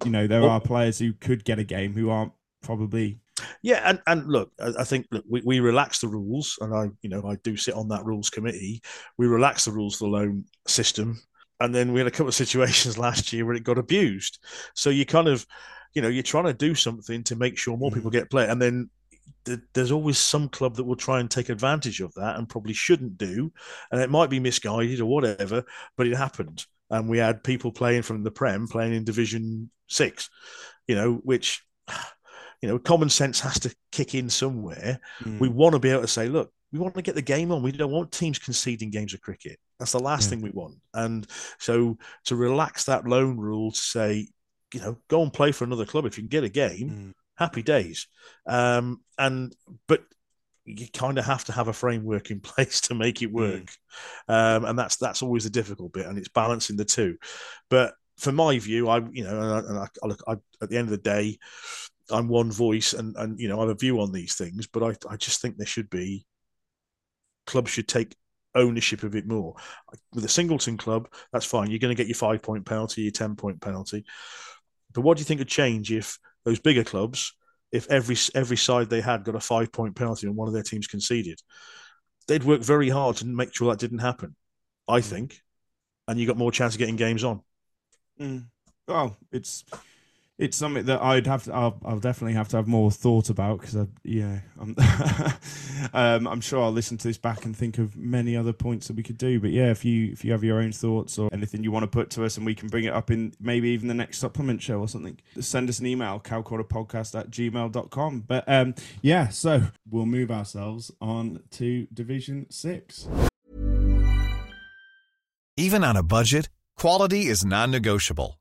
you know there well, are players who could get a game who aren't probably. Yeah, and, and look, I think look, we, we relax the rules, and I, you know, I do sit on that rules committee. We relax the rules for the loan system and then we had a couple of situations last year where it got abused. So you kind of, you know, you're trying to do something to make sure more people mm. get play, and then th- there's always some club that will try and take advantage of that and probably shouldn't do, and it might be misguided or whatever, but it happened, and we had people playing from the Prem playing in Division Six, you know, which. You know, common sense has to kick in somewhere. Mm. We want to be able to say, look, we want to get the game on. We don't want teams conceding games of cricket. That's the last yeah. thing we want. And so to relax that loan rule to say, you know, go and play for another club if you can get a game, mm. Happy days. Um, and but you kind of have to have a framework in place to make it work, mm. um, and that's that's always the difficult bit, and it's balancing the two. But for my view, I you know, and I, and I, I look I, at the end of the day, I'm one voice, and and you know, I have a view on these things, but I I just think there should be clubs should take ownership of it more. With a singleton club, that's fine. You're going to get your five point penalty, your 10 point penalty. But what do you think would change if those bigger clubs, if every every side they had got a five point penalty and one of their teams conceded? They'd work very hard to make sure that didn't happen, I mm. think. And you got more chance of getting games on. Mm. Well, it's it's something that I'd have to. I'll, I'll definitely have to have more thought about because I, yeah, I'm, um, I'm sure I'll listen to this back and think of many other points that we could do. But yeah, if you if you have your own thoughts or anything you want to put to us, and we can bring it up in maybe even the next supplement show or something, send us an email cowcornerpodcast at gmail.com. But um, yeah, so we'll move ourselves on to Division Six. Even on a budget, quality is non-negotiable.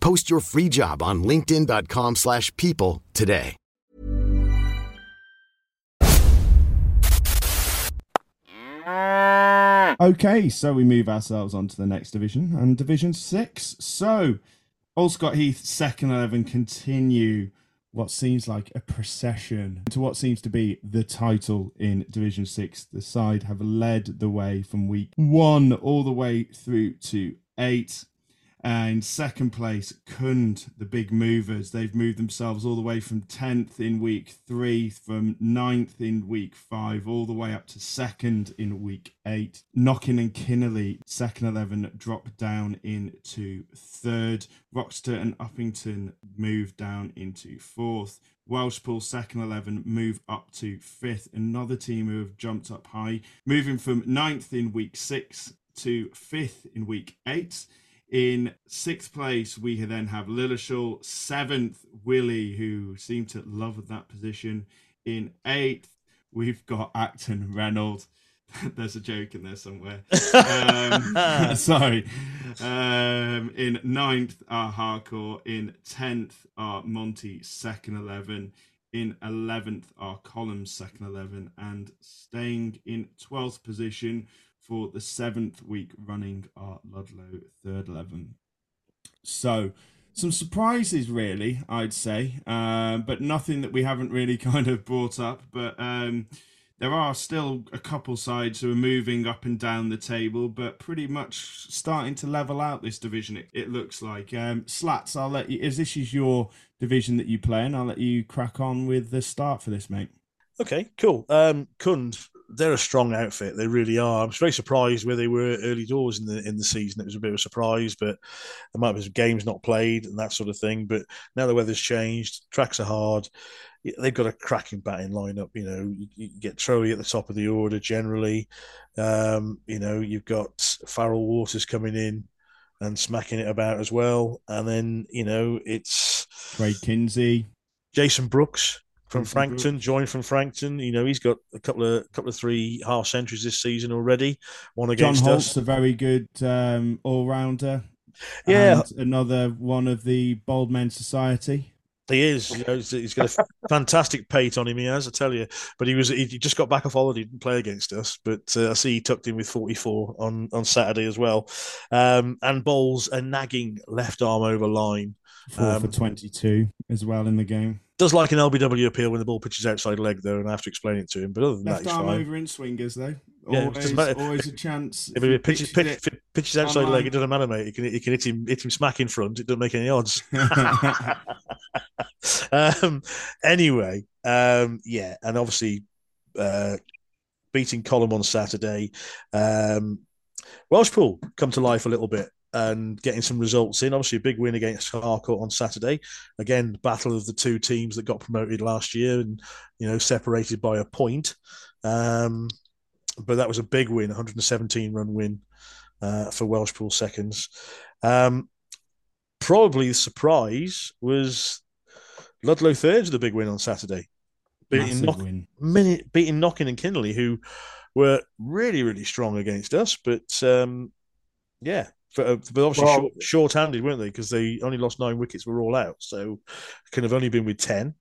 Post your free job on linkedin.com/people slash people today. Okay, so we move ourselves on to the next division and Division Six. So, Allscott Heath second eleven continue what seems like a procession to what seems to be the title in Division Six. The side have led the way from week one all the way through to eight. Uh, in second place, Cound, the big movers. They've moved themselves all the way from 10th in week three, from 9th in week five, all the way up to second in week eight. Knockin and Kinnerley, second 11, drop down into third. Wroxeter and Uppington move down into fourth. Welshpool, second 11, move up to fifth. Another team who have jumped up high, moving from ninth in week six to fifth in week eight. In sixth place, we then have Lilleshall. Seventh, Willey, who seemed to love that position. In eighth, we've got Acton Reynolds. There's a joke in there somewhere. Um, sorry. Um, in ninth are Harcourt. In tenth are Monty, second 11. In 11th are Columns, second 11. And staying in 12th position, for the seventh week running are Ludlow third 11. So, some surprises, really, I'd say, um, but nothing that we haven't really kind of brought up. But um, there are still a couple sides who are moving up and down the table, but pretty much starting to level out this division. It, it looks like. Um, Slats, I'll let you. As this is your division that you play in, I'll let you crack on with the start for this, mate. Okay, cool. Um, Cound, they're a strong outfit. They really are. I was very surprised where they were early doors in the in the season. It was a bit of a surprise, but there might be some games not played and that sort of thing. But now the weather's changed, tracks are hard. They've got a cracking batting lineup. You know, you, you get Trolley at the top of the order generally. Um, you know, you've got Farrell Waters coming in and smacking it about as well. And then you know it's Craig Kinsey, Jason Brooks from Frankton, joined from Frankton. You know, he's got a couple of couple of three half centuries this season already. One against John Holt's us. a very good um, all rounder. Yeah. another one of the Bold Men Society. He is. You know, he's- got a fantastic pate on him. He has, I tell you. But he was. He just got back off holiday, didn't play against us. But uh, I see he tucked in with 44 on on Saturday as well. Um, and bowls a nagging left arm over line. Four for Um, 22 as well in the game. Does like an LBW appeal when the ball pitches outside leg though, and I have to explain it to him. But other than Left that, he's arm over in swingers, though. Yeah, always, always a chance. If it pitches, pitch, pitches if it pitches outside online. leg, it doesn't matter, mate. You can you can hit him hit him smack in front. It doesn't make any odds. um, anyway, um, yeah, and obviously uh, beating Column on Saturday. Um, Welshpool come to life a little bit and getting some results in. Obviously, a big win against Harcourt on Saturday. Again, the battle of the two teams that got promoted last year and you know separated by a point. Um, but that was a big win, 117 run win uh, for Welshpool seconds. Um, probably the surprise was Ludlow thirds a big win on Saturday, beating, Knock- mini- beating Knockin and Kinnerley, who were really really strong against us. But um, yeah, uh, but obviously Well- short, short-handed, weren't they? Because they only lost nine wickets, were all out, so could have only been with ten.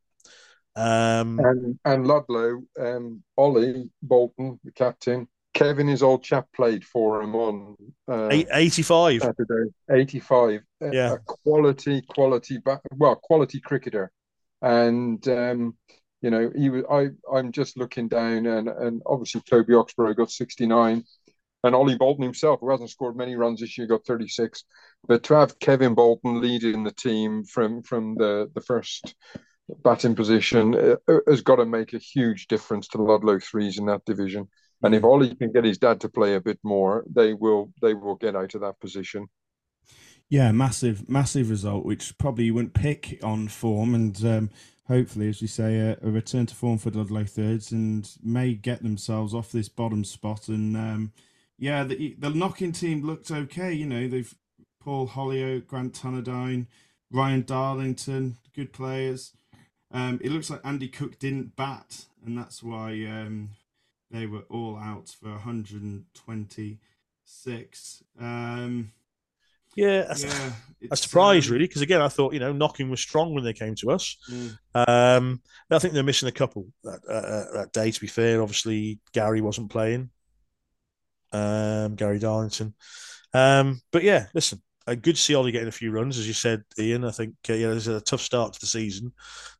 Um, And and Ludlow, um, Ollie Bolton, the captain, Kevin, his old chap, played for him on uh, eight, 85. Saturday. Eighty-five. Yeah. a quality, quality, ba- well, quality cricketer, and um, you know, he was. I I'm just looking down, and and obviously Toby Oxborough got sixty-nine. And Ollie Bolton himself, who hasn't scored many runs this year, got 36. But to have Kevin Bolton leading the team from from the the first batting position uh, uh, has got to make a huge difference to Ludlow threes in that division. And if Ollie can get his dad to play a bit more, they will they will get out of that position. Yeah, massive, massive result, which probably you wouldn't pick on form, and um, hopefully, as you say, a, a, return to form for Ludlow thirds, and may get themselves off this bottom spot. And um, yeah, the, the Knockin team looked okay. You know, they've Paul Hollyoak, Grant Tunnerdine, Ryan Darlington, good players. Um, it looks like Andy Cook didn't bat, and that's why um, they were all out for 126. Um, yeah, yeah a surprise, um, really, because again, I thought you know Knockin was strong when they came to us. Mm. Um, I think they're missing a couple that, uh, uh, that day. To be fair, obviously Gary wasn't playing, um, Gary Darlington. Um, but yeah, listen, a good to see Ollie getting a few runs, as you said, Ian. I think uh, yeah, there's a tough start to the season,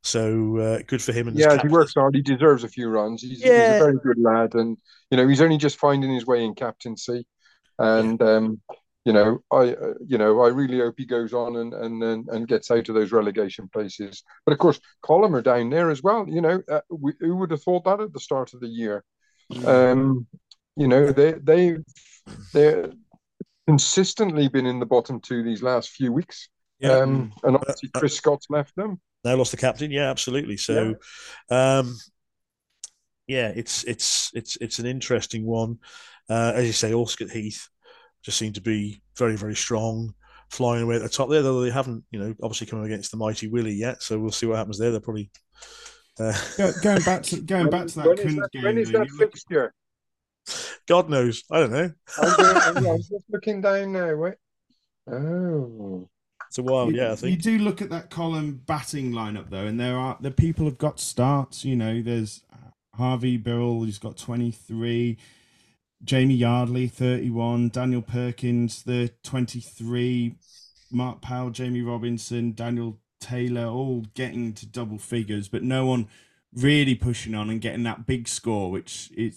so uh, good for him. And yeah, he works hard. He deserves a few runs. He's, yeah. he's, a very good lad, and you know he's only just finding his way in captaincy, and. Yeah. Um, you know, I uh, you know I really hope he goes on and and and, and gets out of those relegation places. But of course, Column are down there as well. You know, uh, we, who would have thought that at the start of the year? Mm. Um, you know, they they they're consistently been in the bottom two these last few weeks. Yeah. Um, and obviously uh, uh, Chris Scott's left them. They lost the captain. Yeah, absolutely. So, yeah. Um, yeah, it's it's it's it's an interesting one. Uh, as you say, Allscott Heath just seem to be very, very strong, flying away at the top there, though they haven't, you know, obviously come against the mighty Willey yet. So we'll see what happens there. They're probably uh... going back to going back to that when is that, game. When is that fixture? God knows. I don't know. I'm, I'm just looking down now. Wait. Oh. It's a while, you, yeah. I think you do look at that column batting lineup though, and there are the people have got starts. You know, there's Harvey Birrell, he's got 23. Jamie Yardley, 31, Daniel Perkins, the 23, Mark Powell, Jamie Robinson, Daniel Taylor, all getting to double figures, but no one really pushing on and getting that big score, which it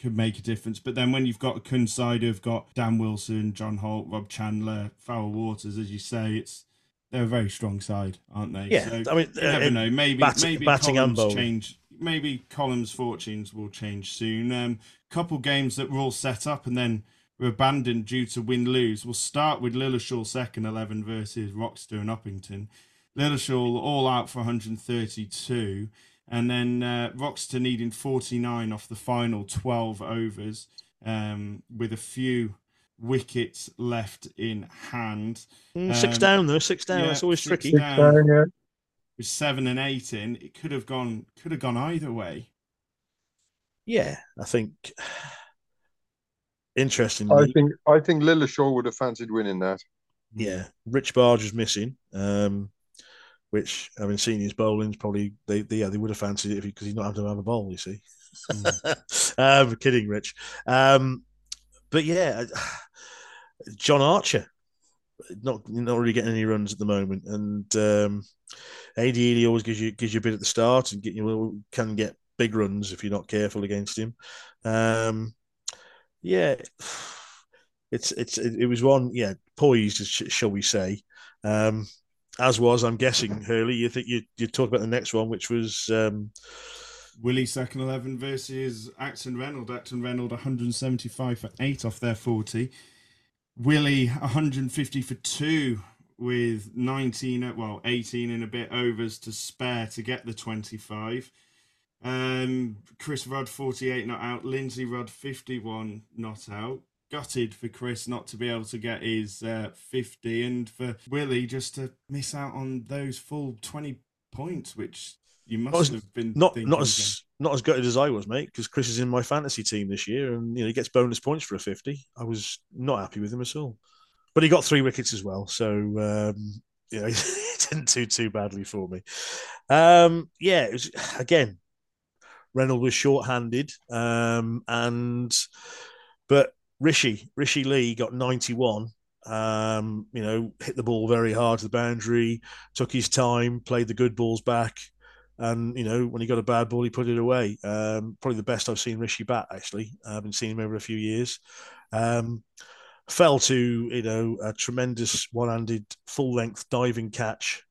could make a difference. But then when you've got a Cound side who've got Dan Wilson, John Holt, Rob Chandler, Farrell Waters, as you say, it's they're a very strong side, aren't they? Yeah, so I mean, you never uh, know. Maybe bat- maybe batting and change. Maybe Column's fortunes will change soon. Um, couple games that were all set up and then were abandoned due to win lose. We'll start with Lilleshall second 11 versus Wroxeter and Uppington. Lilleshall all out for 132, and then uh, Wroxeter needing 49 off the final 12 overs um, with a few wickets left in hand. Mm, six um, down though, six down. Yeah, That's always tricky. Down, yeah. With seven and eight in, it could have gone could have gone either way yeah, I think interesting. I think I think Lilleshall would have fancied winning that. Yeah, Rich Barge was missing, um, which I mean, seeing his bowling's probably they, they yeah they would have fancied it because he's not having to have a bowl. You see, mm. um, kidding, Rich. Um, but yeah, John Archer not not really getting any runs at the moment, and um, AD always gives you gives you a bit at the start and get you can get big runs if you're not careful against him. Um, yeah, it's it's it, it, was one yeah poised, shall we say? Um, as was, I'm guessing, Hurley. You think you you talk about the next one, which was um, Willey second eleven versus Acton Reynolds. Acton Reynolds 175 for eight off their 40. Willey 150 for two with 19, well 18 and a bit overs to spare to get the 25. Um, Chris Rudd, 48 not out. Lindsay Rudd, 51 not out. Gutted for Chris not to be able to get his uh, 50 and for Willey just to miss out on those full 20 points, which you must have been not not as not as gutted as I was, mate, because Chris is in my fantasy team this year, and you know he gets bonus points for a fifty. I was not happy with him at all, but he got three wickets as well, so um, you know he didn't do too badly for me. Um, yeah, it was again Reynolds was short-handed, um, and but Rishi Rishi Lee got 91. Um, you know, hit the ball very hard to the boundary, took his time, played the good balls back, and you know when he got a bad ball, he put it away. Um, probably the best I've seen Rishi bat. Actually, I've been seeing him over a few years. Um, fell to you know a tremendous one-handed full-length diving catch.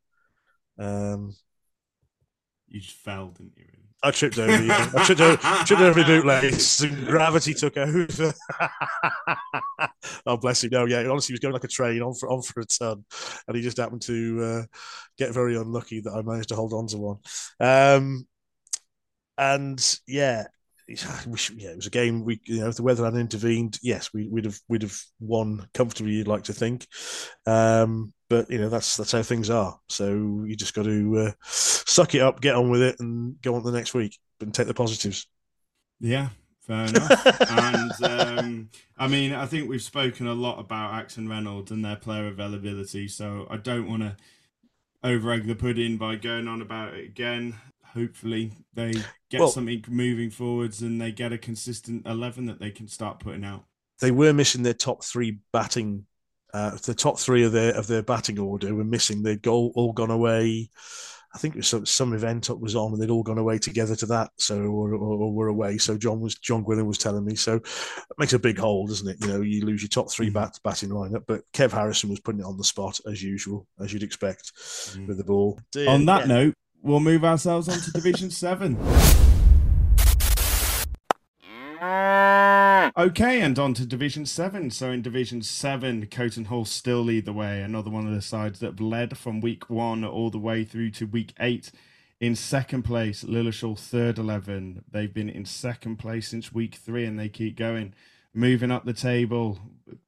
Um, You just fell, didn't you? I tripped over you. I tripped over, tripped over my bootlegs and gravity took over. oh, bless him. No, yeah, honestly, he was going like a train on for, on for a ton. And he just happened to uh, get very unlucky that I managed to hold on to one. Um, and yeah, yeah, it was a game. We, you know, if the weather hadn't intervened, yes, we, would have we'd have won comfortably. You'd like to think, um, but you know that's that's how things are. So you just got to uh, suck it up, get on with it, and go on to the next week, and take the positives. Yeah, fair enough. and um, I mean, I think we've spoken a lot about Acton Reynolds and their player availability, so I don't want to over egg the pudding by going on about it again hopefully they get well, something moving forwards and they get a consistent 11 that they can start putting out they were missing their top three batting uh, the top three of their of their batting order were missing they'd all, all gone away I think it was some, some event up was on and they'd all gone away together to that, so or, or, or were away. So John was John Gwynn was telling me. So it makes a big hole, doesn't it? You know, you lose your top three mm. bat, batting lineup, but Kev Harrison was putting it on the spot as usual, as you'd expect mm. with the ball. On that yeah. note, we'll move ourselves on to Division 7. Okay, and on to Division 7. So in Division 7, Coton Hall still lead the way. Another one of the sides that led from week 1 all the way through to week 8. In second place, Lilleshall third 11. They've been in second place since week 3 and they keep going. Moving up the table,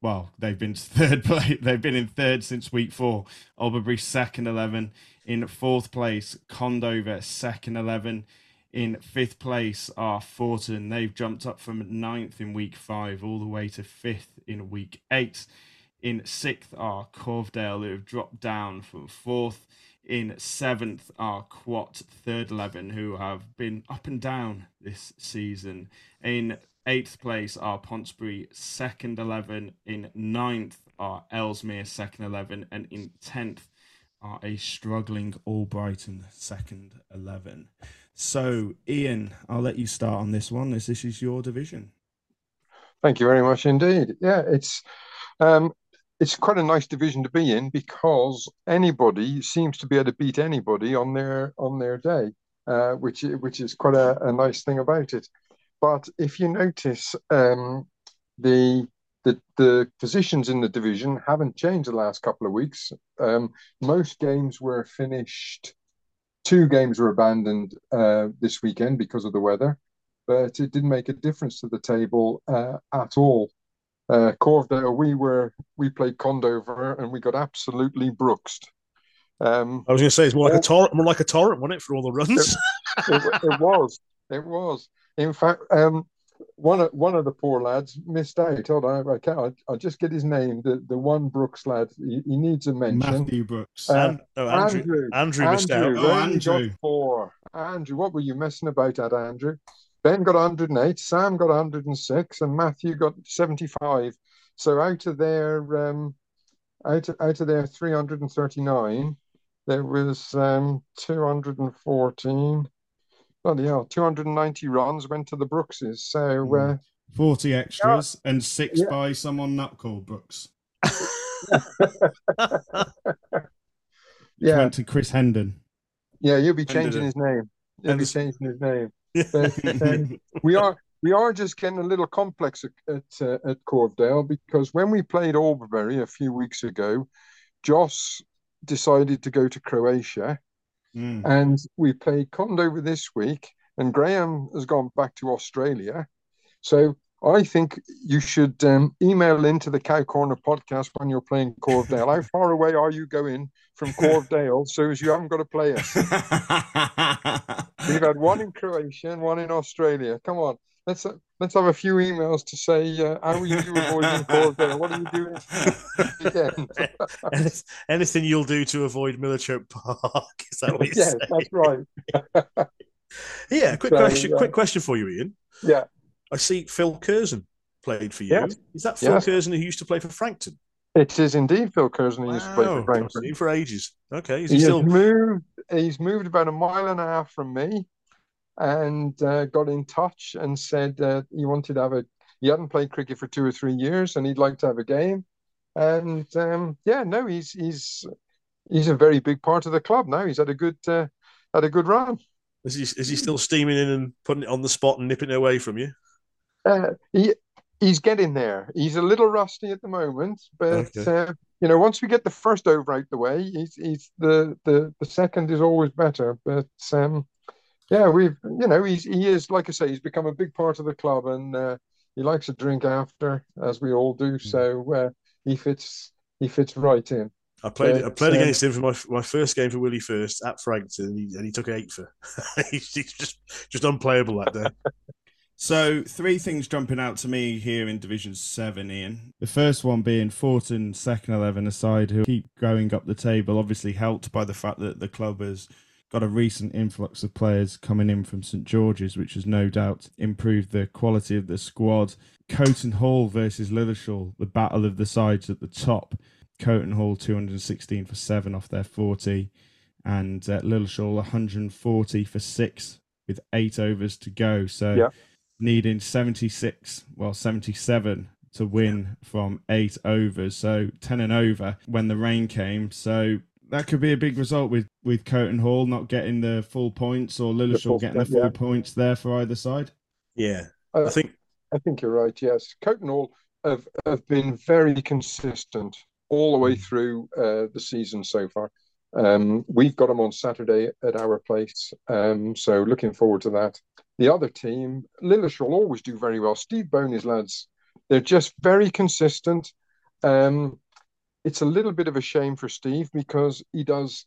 well, they've been third place. They've been in third since week 4. Albury second 11. In fourth place, Condover, second 11. In fifth place are Forton. They've jumped up from ninth in week five all the way to fifth in week eight. In sixth are Corvedale, who have dropped down from fourth. In seventh are Quatt, third 11, who have been up and down this season. In eighth place are Pontesbury, second 11. In ninth are Ellesmere, second 11. And in tenth are a struggling Albrighton second 11. So, Ian, I'll let you start on this one as this is your division. Thank you very much indeed. Yeah, it's um, it's quite a nice division to be in because anybody seems to be able to beat anybody on their on their day, uh, which which is quite a, a, nice thing about it. But if you notice, um, the the, the positions in the division haven't changed the last couple of weeks. Um, most games were finished. Two games were abandoned uh, this weekend because of the weather, but it didn't make a difference to the table uh, at all. Uh, Corvedale, we were we played Condover and we got absolutely brooksed. Um, I was going to say it's more like a torrent, more like a torrent, wasn't it, for all the runs? it, it, it was, it was. In fact, um, one of one of the poor lads missed out. Hold on, I can't. I'll just get his name. The the one Brooks lad. He, he needs a mention. Matthew Brooks. Uh, oh, Andrew. Andrew. Andrew missed out. Oh, Andrew. four. Andrew, what were you messing about at, Andrew? Ben got 108. Sam got 106, and Matthew got 75. So out of their um, out of, out of their 339, there was um 214 bloody hell, 290 runs went to the Brookses. So hmm. uh, 40 extras yeah. and six yeah. by someone not called Brooks. yeah. Went to Chris Hendon. Yeah, you'll be changing his name. You'll be changing his name. But, um, we are we are just getting a little complex at at, uh, at Corvedale because when we played Albury a few weeks ago, Joss decided to go to Croatia Mm. And we played Condover this week, and Graham has gone back to Australia. So I think you should um, email into the Cow Corner podcast when you're playing Corvedale. How far away are you going from Corvedale so as you haven't got to play us? We've had one in Croatia and one in Australia. Come on, let's uh, let's have a few emails to say uh, how are you avoiding Corvedale? What are you doing again? Anything you'll do to avoid Millichope Park? Is that what you yeah, that's right. yeah, quick so, question. Quick question for you, Ian. Yeah, I see Phil Curzon played for you. Yes. Is that Phil yes. Curzon who used to play for Frankton? It is indeed Phil Curzon who wow. used to play for Frankton for ages. Okay, is he, he still moved? He's moved about a mile and a half from me and uh, got in touch and said uh, he wanted to have a. He hadn't played cricket for two or three years, and he'd like to have a game. And um, yeah, no, he's he's he's a very big part of the club now. He's had a good uh, had a good run. Is he is he still steaming in and putting it on the spot and nipping it away from you? Uh, he he's getting there. He's a little rusty at the moment, but okay. uh, you know, once we get the first over out the way, he's he's the the the second is always better. But um, yeah, we've you know he's he is like I say, he's become a big part of the club, and uh, he likes a drink after, as we all do. Hmm. So uh, he fits he fits right in. I played but, I played against him for my my first game for Willey First at Frankton, and he, and he took eight for. he's, he's just just unplayable that day. So, three things jumping out to me here in Division 7, Ian. The first one being Forton, second 11 aside, who keep going up the table, obviously helped by the fact that the club has got a recent influx of players coming in from St George's, which has no doubt improved the quality of the squad. Coton Hall versus Lilleshall, the battle of the sides at the top. Coton Hall 216 for 7 off their 40, and uh, Lilleshall 140 for 6 with eight overs to go. So, yeah needing 76, well, 77 to win from eight overs. So 10 and over when the rain came. So that could be a big result with, with Coton Hall not getting the full points or Lilleshall getting the full yeah. points there for either side. Yeah, uh, I think I think you're right. Yes, Coton Hall have have been very consistent all the way mm. through uh, the season so far. Um, we've got them on Saturday at our place, um, so looking forward to that. The other team, Lilleshall, always do very well. Steve Boney's lads, they're just very consistent. Um, it's a little bit of a shame for Steve because he does.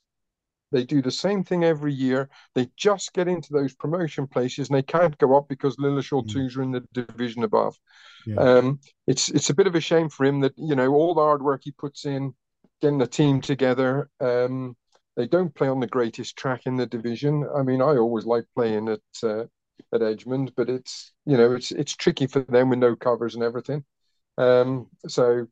They do the same thing every year. They just get into those promotion places and they can't go up because Lilleshall mm. twos are in the division above. Yeah. Um, it's it's a bit of a shame for him that you know all the hard work he puts in, getting the team together. Um, they don't play on the greatest track in the division. I mean, I always like playing at uh, at Edgmond, but it's you know it's it's tricky for them with no covers and everything. Um, so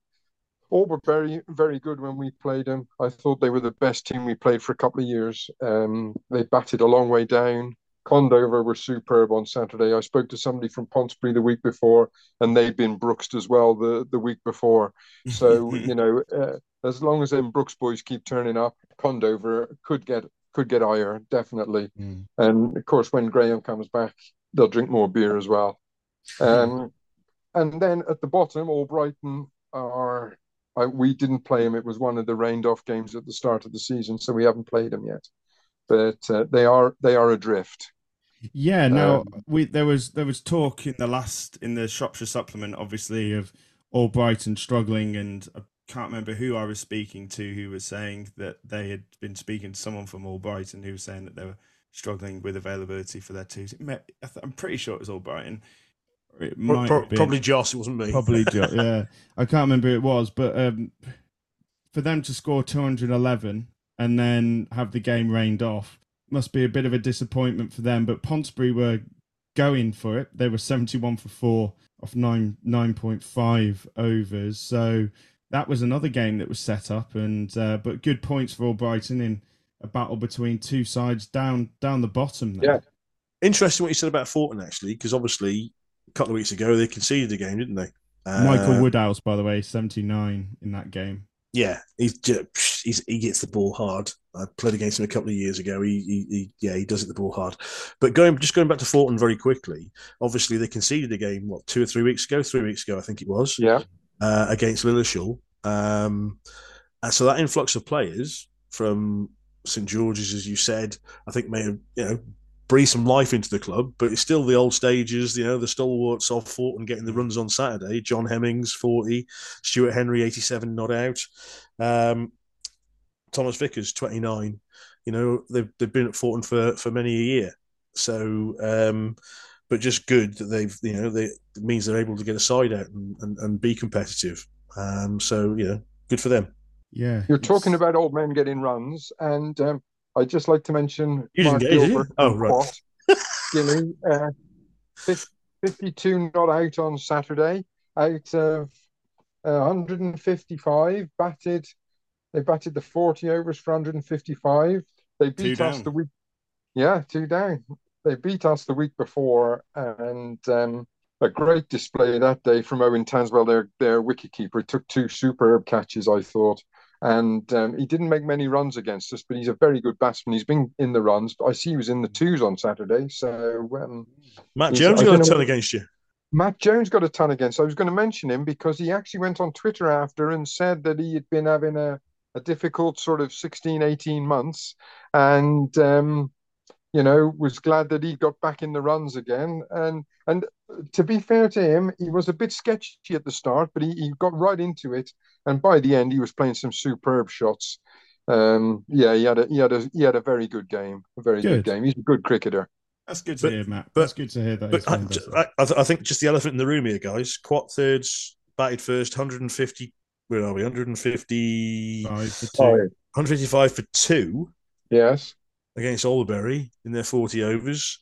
all were very very good when we played them. I thought they were the best team we played for a couple of years. Um, they batted a long way down. Condover were superb on Saturday. I spoke to somebody from Pontesbury the week before, and they'd been Brooksed as well the, the week before. So you know, uh, as long as them Brooks boys keep turning up, Condover could get could get higher definitely. Mm. And of course, when Graham comes back, they'll drink more beer as well. Um, and then at the bottom, Albrighton are. I, we didn't play them. It was one of the rained off games at the start of the season, so we haven't played them yet. But uh, they are they are adrift. Yeah, no, um, we there was there was talk in the last in the Shropshire supplement, obviously, of Albrighton struggling, and I can't remember who I was speaking to who was saying that they had been speaking to someone from Albrighton who was saying that they were struggling with availability for their twos. I'm pretty sure it was Albrighton. It might Pro- probably Joss. It wasn't me. Probably Joss. yeah, I can't remember who it was, but um, for them to score 211 and then have the game rained off must be a bit of a disappointment for them. But Pontesbury were going for it. They were 71 for four off nine 9.5 overs. So that was another game that was set up, and uh, but good points for Albrighton in a battle between two sides down down the bottom. There. Yeah, interesting what you said about Forton actually, because obviously a couple of weeks ago they conceded a game, didn't they? Uh, Michael Woodhouse, by the way, seventy nine in that game. Yeah, he's, just, he's he gets the ball hard. I played against him a couple of years ago. He, he, he, yeah, he does it the ball hard. But going just going back to Forton very quickly. Obviously, they conceded a game what two or three weeks ago, three weeks ago, I think it was. Yeah. Uh, against Lilleshall. Um, and so that influx of players from St George's, as you said, I think may have you know breathe some life into the club, but it's still the old stages, you know, the stalwarts of Forton getting the runs on Saturday. John Hemmings, 40, Stuart Henry, 87, not out. Um, Thomas Vickers, 29. You know, they've, they've been at Forton for, for many a year. So, um, but just good that they've, you know, they, it means they're able to get a side out and, and, and be competitive. Um, so, you know, good for them. Yeah. You're talking about old men getting runs, and um, I'd just like to mention you didn't Gilbert. Oh, right. Gilly, uh, 52 not out on Saturday, out of uh, 155 batted. They batted the 40 overs for 155. They beat us the week. Yeah, two down. They beat us the week before, and um, a great display that day from Owen Tanswell, their their wicketkeeper. Took two superb catches, I thought, and um, he didn't make many runs against us, but he's a very good batsman. He's been in the runs. I see he was in the twos on Saturday. So um, Matt Jones got a ton against you. Matt Jones got a ton against. I was going to mention him because he actually went on Twitter after and said that he had been having a, a difficult sort of 16, 18 months. And um, you know, was glad that he got back in the runs again. And and to be fair to him, he was a bit sketchy at the start, but he, he got right into it. And by the end, he was playing some superb shots. Um, yeah, he had a he had a he had a very good game, a very good, good game. He's a good cricketer. That's good to but, hear, Matt. But, That's good to hear that. But I, I, I, think just the elephant in the room here, guys. Quatt thirds batted first, 150. Where are we? 150. 155 for two. Yes against Alberbury in their 40 overs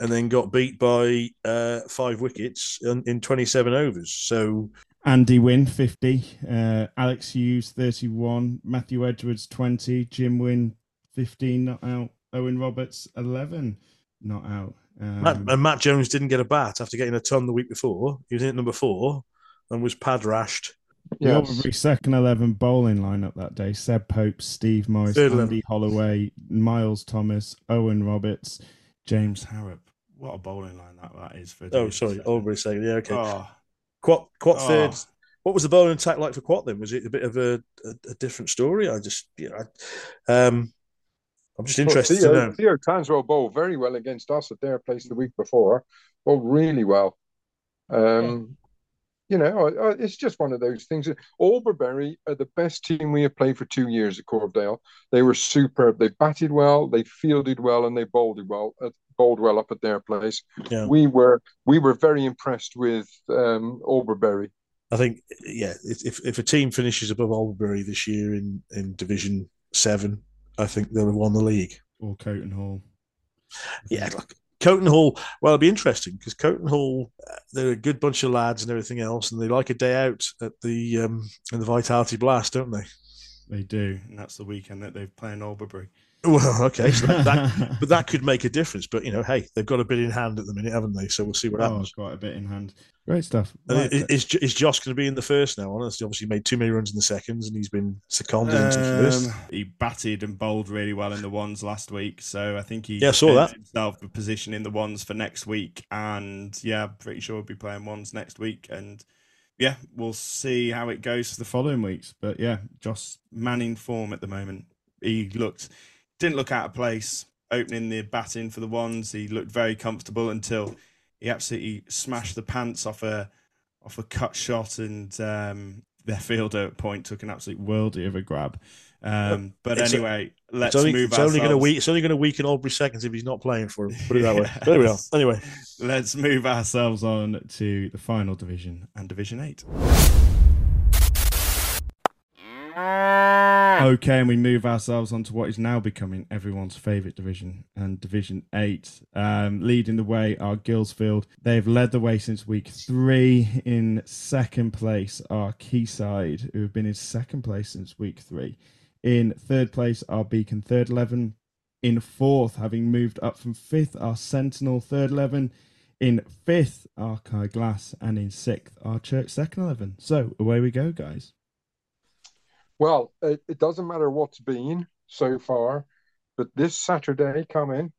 and then got beat by uh, five wickets in, in 27 overs. So Andy Wynne 50, uh, Alex Hughes 31, Matthew Edwards 20, Jim Wynne 15 not out, Owen Roberts 11 not out. Um, Matt, and Matt Jones didn't get a bat after getting a ton the week before. He was in at number four and was pad rashed Yes. The second 11 bowling lineup that day Seb Pope, Steve Morris, Third Andy Holloway, Miles Thomas, Owen Roberts, James Harrop. What a bowling line that, that is for. Oh, sorry. Over second. Yeah, okay. Oh. Quatt, Quatt oh. third. What was the bowling attack like for Quatt then? Was it a bit of a, a, a different story? I just, you know, I, um, I'm just interested well, Theo, to know. Theo Tanswell bowled very well against us at their place the week before. Bowled really well. Um, you know, it's just one of those things. Alberbury are the best team we have played for two years at Corvedale. They were superb. They batted well, they fielded well, and they bowled well. Uh, bowled well up at their place. Yeah. We were we were very impressed with um, Alberbury. I think, yeah, if if a team finishes above Alberbury this year in in Division Seven, I think they'll have won the league. Or Coton Hall. Yeah, look, Coton Hall, well, it'll be interesting because Coton Hall, uh, they're a good bunch of lads and everything else, and they like a day out at the um, in the Vitality Blast, don't they? They do, and that's the weekend that they're playing Alberbury. Well, okay, so that, that, but that could make a difference. But you know, hey, they've got a bit in hand at the minute, haven't they? So we'll see what oh, happens. Quite a bit in hand. Great stuff. Right. Is, is Josh going to be in the first now? Honestly, obviously made too many runs in the seconds, and he's been seconded um, into first. He batted and bowled really well in the ones last week, so I think he yeah saw that himself a position in the ones for next week, and yeah, pretty sure he'll be playing ones next week, and yeah, we'll see how it goes for the following weeks. But yeah, Josh manning form at the moment. He looked didn't look out of place opening the batting for the ones. He looked very comfortable until he absolutely smashed the pants off a off a cut shot, and um, their fielder at point took an absolute worldie of a grab. Um, but it's anyway, a, let's it's only, move. It's only going to weak. It's only going to weaken Albury seconds if he's not playing for him. Put it that way. There we are. Anyway, let's move ourselves on to the final division and Division Eight. Okay, and we move ourselves on to what is now becoming everyone's favourite division and Division 8. Um, leading the way are Guilsfield. They've led the way since week three. In second place are Quayside, who have been in second place since week three. In third place are Beacon, third 11. In fourth, having moved up from fifth, are Sentinel, third 11. In fifth, are Kai Glass. And in sixth, are Chirk, second 11. So away we go, guys. Well, it, it doesn't matter what's been so far, but this Saturday coming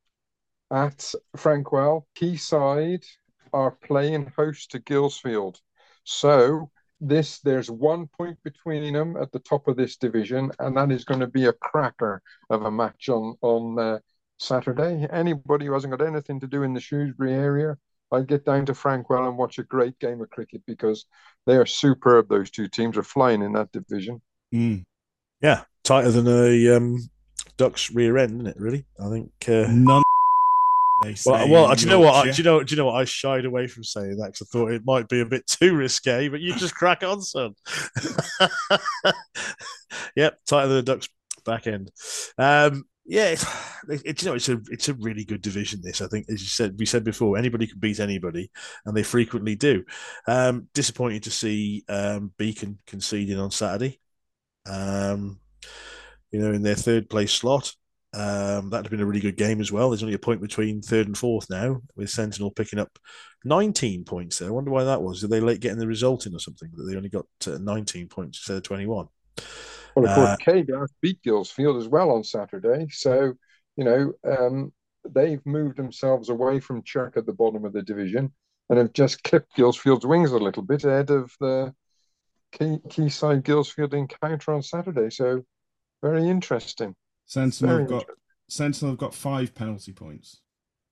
at Frankwell, Quayside are playing host to Guilsfield. So this there's one point between them at the top of this division, and that is going to be a cracker of a match on on uh, Saturday. Anybody who hasn't got anything to do in the Shrewsbury area, I'd get down to Frankwell and watch a great game of cricket because they are superb. Those two teams are flying in that division. Mm. Yeah, tighter than a um, duck's rear end, isn't it? Really, I think. Uh... None. Well, well do you know what? I, do you know? Do you know what? I shied away from saying that because I thought it might be a bit too risque. But you just crack on, son. yep, tighter than a duck's back end. Um, yeah, it's, it, you know, it's a it's a really good division. This, I think, as you said, we said before, anybody can beat anybody, and they frequently do. Um, disappointing to see um, Beacon conceding on Saturday um, you know, in their third place slot. Um, that'd have been a really good game as well. There's only a point between third and fourth now, with Sentinel picking up 19 points there. I wonder why that was. Did they late getting the result in or something that they only got uh, 19 points instead of 21? Well, of course, Uh, K Glass beat Guilsfield as well on Saturday. So, you know, um, they've moved themselves away from Chirk at the bottom of the division and have just clipped Guilsfield's wings a little bit ahead of the Key, Quayside Guilsfield encounter on Saturday. So, very interesting. Sentinel Very have got Sentinel have got five penalty points.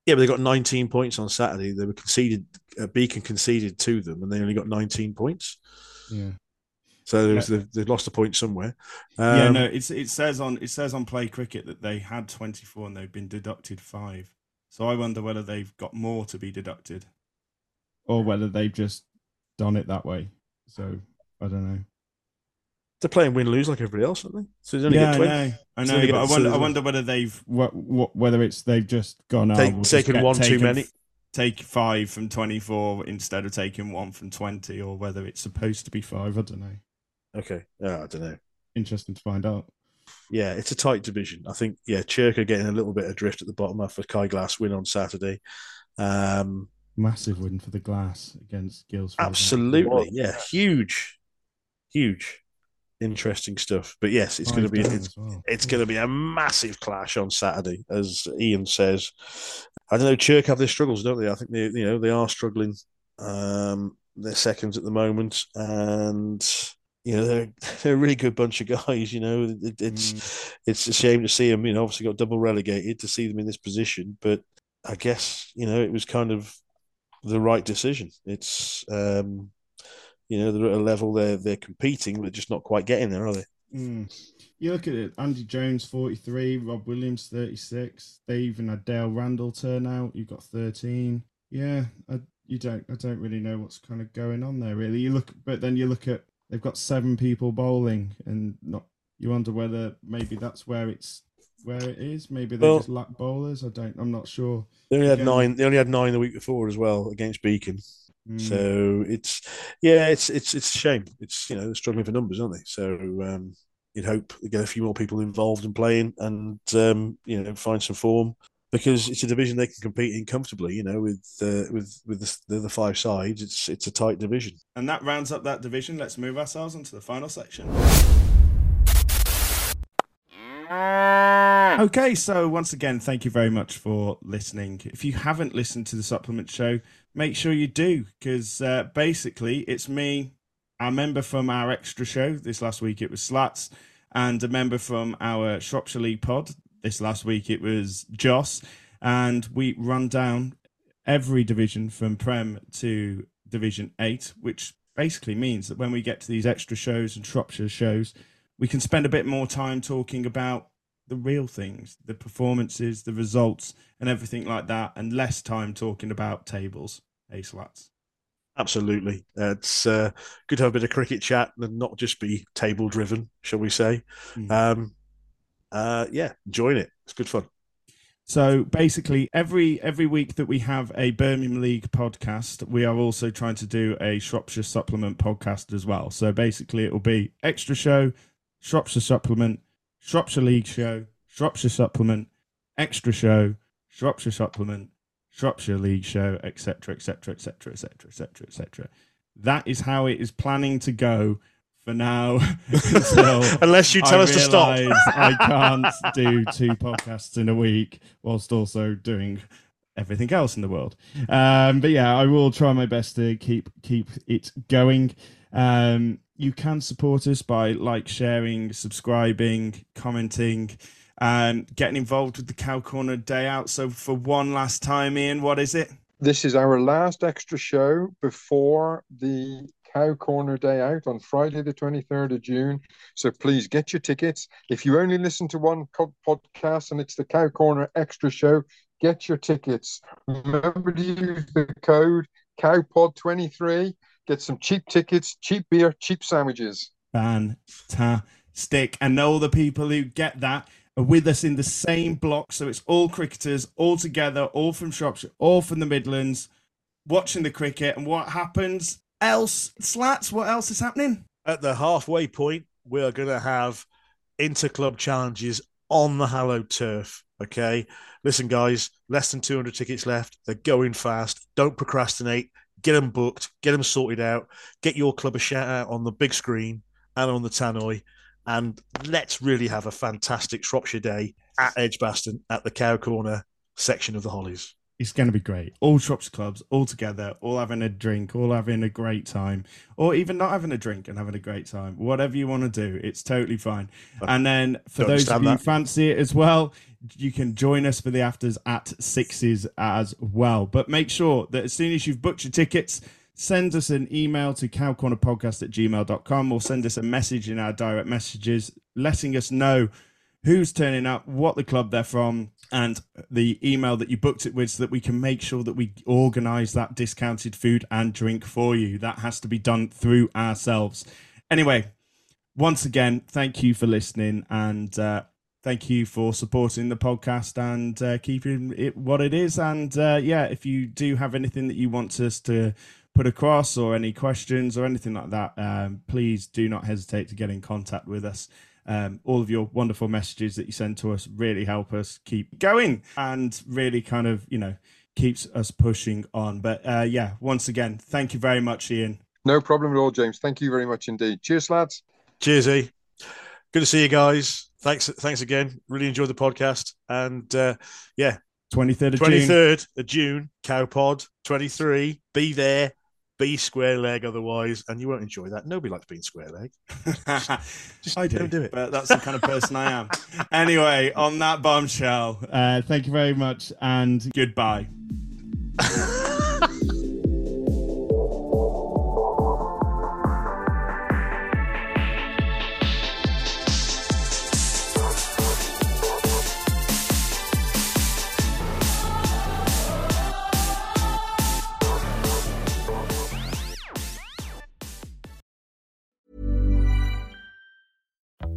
Yeah, but they got 19 points on Saturday. They were conceded. Uh, Beacon conceded to them, and they only got 19 points. Yeah. So there was, they, they lost a point somewhere. yeah, Um, no, it's it says on it says on Play Cricket that they had 24 and they've been deducted five. So I wonder whether they've got more to be deducted, or whether they've just done it that way. So I don't know. they're playing win lose like everybody else, aren't they? So they only yeah, get 20. I know, I know, they but I wonder, I wonder whether they've what, what whether it's they've just gone oh, Take- we'll taken get- one too many. f- Take five from 24 instead of taking one from 20, or whether it's supposed to be five. I don't know. Okay, yeah, I don't know. Interesting to find out. Yeah, it's a tight division. I think, yeah, Chirka getting a little bit adrift at the bottom after Kai Glass win on Saturday. Um, Massive win for the Glass against Gills. absolutely, yeah, huge, huge, interesting stuff. But yes, it's going to be it's, well. it's going to be a massive clash on Saturday, as Ian says. I don't know. Chirk have their struggles, don't they? I think they, you know, they are struggling. Um, they're seconds at the moment, and you know they're they're a really good bunch of guys. You know, it, it's it's a shame to see them. You know, obviously got double relegated to see them in this position, but I guess you know it was kind of the right decision. It's um, you know they're at a level they're they're competing, but they're just not quite getting there, are they? Mm. You look at it, Andy Jones 43, Rob Williams 36. They even had Dale Randall turn out. You've got 13. Yeah, I, you don't I don't really know what's kind of going on there really. You look but then you look at they've got seven people bowling and not you wonder whether maybe that's where it's where it is. Maybe they Well- just lack bowlers. I don't I'm not sure. They only had Again- nine. They only had nine the week before as well against Beacon. Mm. So it's yeah, it's it's it's a shame. It's you know they're struggling for numbers, aren't they? So um, you'd hope they get a few more people involved in playing and um, you know find some form because it's a division they can compete in comfortably. You know with uh, with with the, the other five sides, it's it's a tight division. And that rounds up that division. Let's move ourselves onto the final section. Okay, so once again, thank you very much for listening. If you haven't listened to the supplement show, make sure you do, because uh, basically it's me, a member from our extra show. This last week it was Slats, and a member from our Shropshire League pod. This last week it was Joss, and we run down every division from Prem to Division 8, which basically means that when we get to these extra shows and Shropshire shows, we can spend a bit more time talking about the real things, the performances, the results, and everything like that, and less time talking about tables. Hey, slats. Absolutely, Uh, it's uh, good to have a bit of cricket chat and not just be table driven, shall we say? Mm. Um, uh, yeah, join it. It's good fun. So basically, every every week that we have a Birmingham League podcast, we are also trying to do a Shropshire supplement podcast as well. So basically, it will be extra show, Shropshire supplement, Shropshire League show, Shropshire supplement, extra show, Shropshire supplement, Shropshire League show, etc., etc., etc., etc., etc., etc. That is how it is planning to go for now. Unless you tell I us to stop. I can't do two podcasts in a week whilst also doing everything else in the world. Um, but yeah, I will try my best to keep keep it going. Um, you can support us by like, sharing, subscribing, commenting, um, getting involved with the Cow Corner Day Out. So for one last time, Ian, what is it? This is our last extra show before the Cow Corner Day out on Friday, the 23rd of June. So please get your tickets. If you only listen to one co- podcast and it's the Cow Corner Extra Show, get your tickets. Remember to use the code CowPod23. Get some cheap tickets, cheap beer, cheap sandwiches. Fantastic. And all the people who get that are with us in the same block. So it's all cricketers, all together, all from Shropshire, all from the Midlands, watching the cricket. And what happens else? Slats, what else is happening? At the halfway point, we are going to have inter-club challenges on the hallowed turf. Okay, listen, guys, less than 200 tickets left. They're going fast. Don't procrastinate. Get them booked. Get them sorted out. Get your club a shout out on the big screen and on the tannoy. and let's really have a fantastic Shropshire Day at Edgbaston at the Cow Corner section of the Hollies. It's going to be great. All Shropshire clubs, all together, all having a drink, all having a great time, or even not having a drink and having a great time. Whatever you want to do, it's totally fine. And then for those of you who fancy it as well, you can join us for the afters at sixes as well. But make sure that as soon as you've booked your tickets, send us an email to cowcornerpodcast at gmail.com or send us a message in our direct messages letting us know who's turning up, what the club they're from, and the email that you booked it with so that we can make sure that we organize that discounted food and drink for you. That has to be done through ourselves. Anyway, once again, thank you for listening and uh, thank you for supporting the podcast and uh, keeping it what it is. And uh, yeah, if you do have anything that you want us to put across or any questions or anything like that, um, please do not hesitate to get in contact with us. Um, all of your wonderful messages that you send to us really help us keep going and really kind of, you know, keeps us pushing on. But uh, yeah, once again, thank you very much, Ian. No problem at all, James. Thank you very much indeed. Cheers, lads. Cheers, E. Good to see you guys. Thanks, thanks again. Really enjoyed the podcast, and uh, yeah, twenty third of 23rd June. of June, Cowpod twenty three. Be there be square leg otherwise, and you won't enjoy that. Nobody likes being square leg. just, just I do, don't do it. But that's the kind of person I am. Anyway, on that bombshell, uh, thank you very much and goodbye.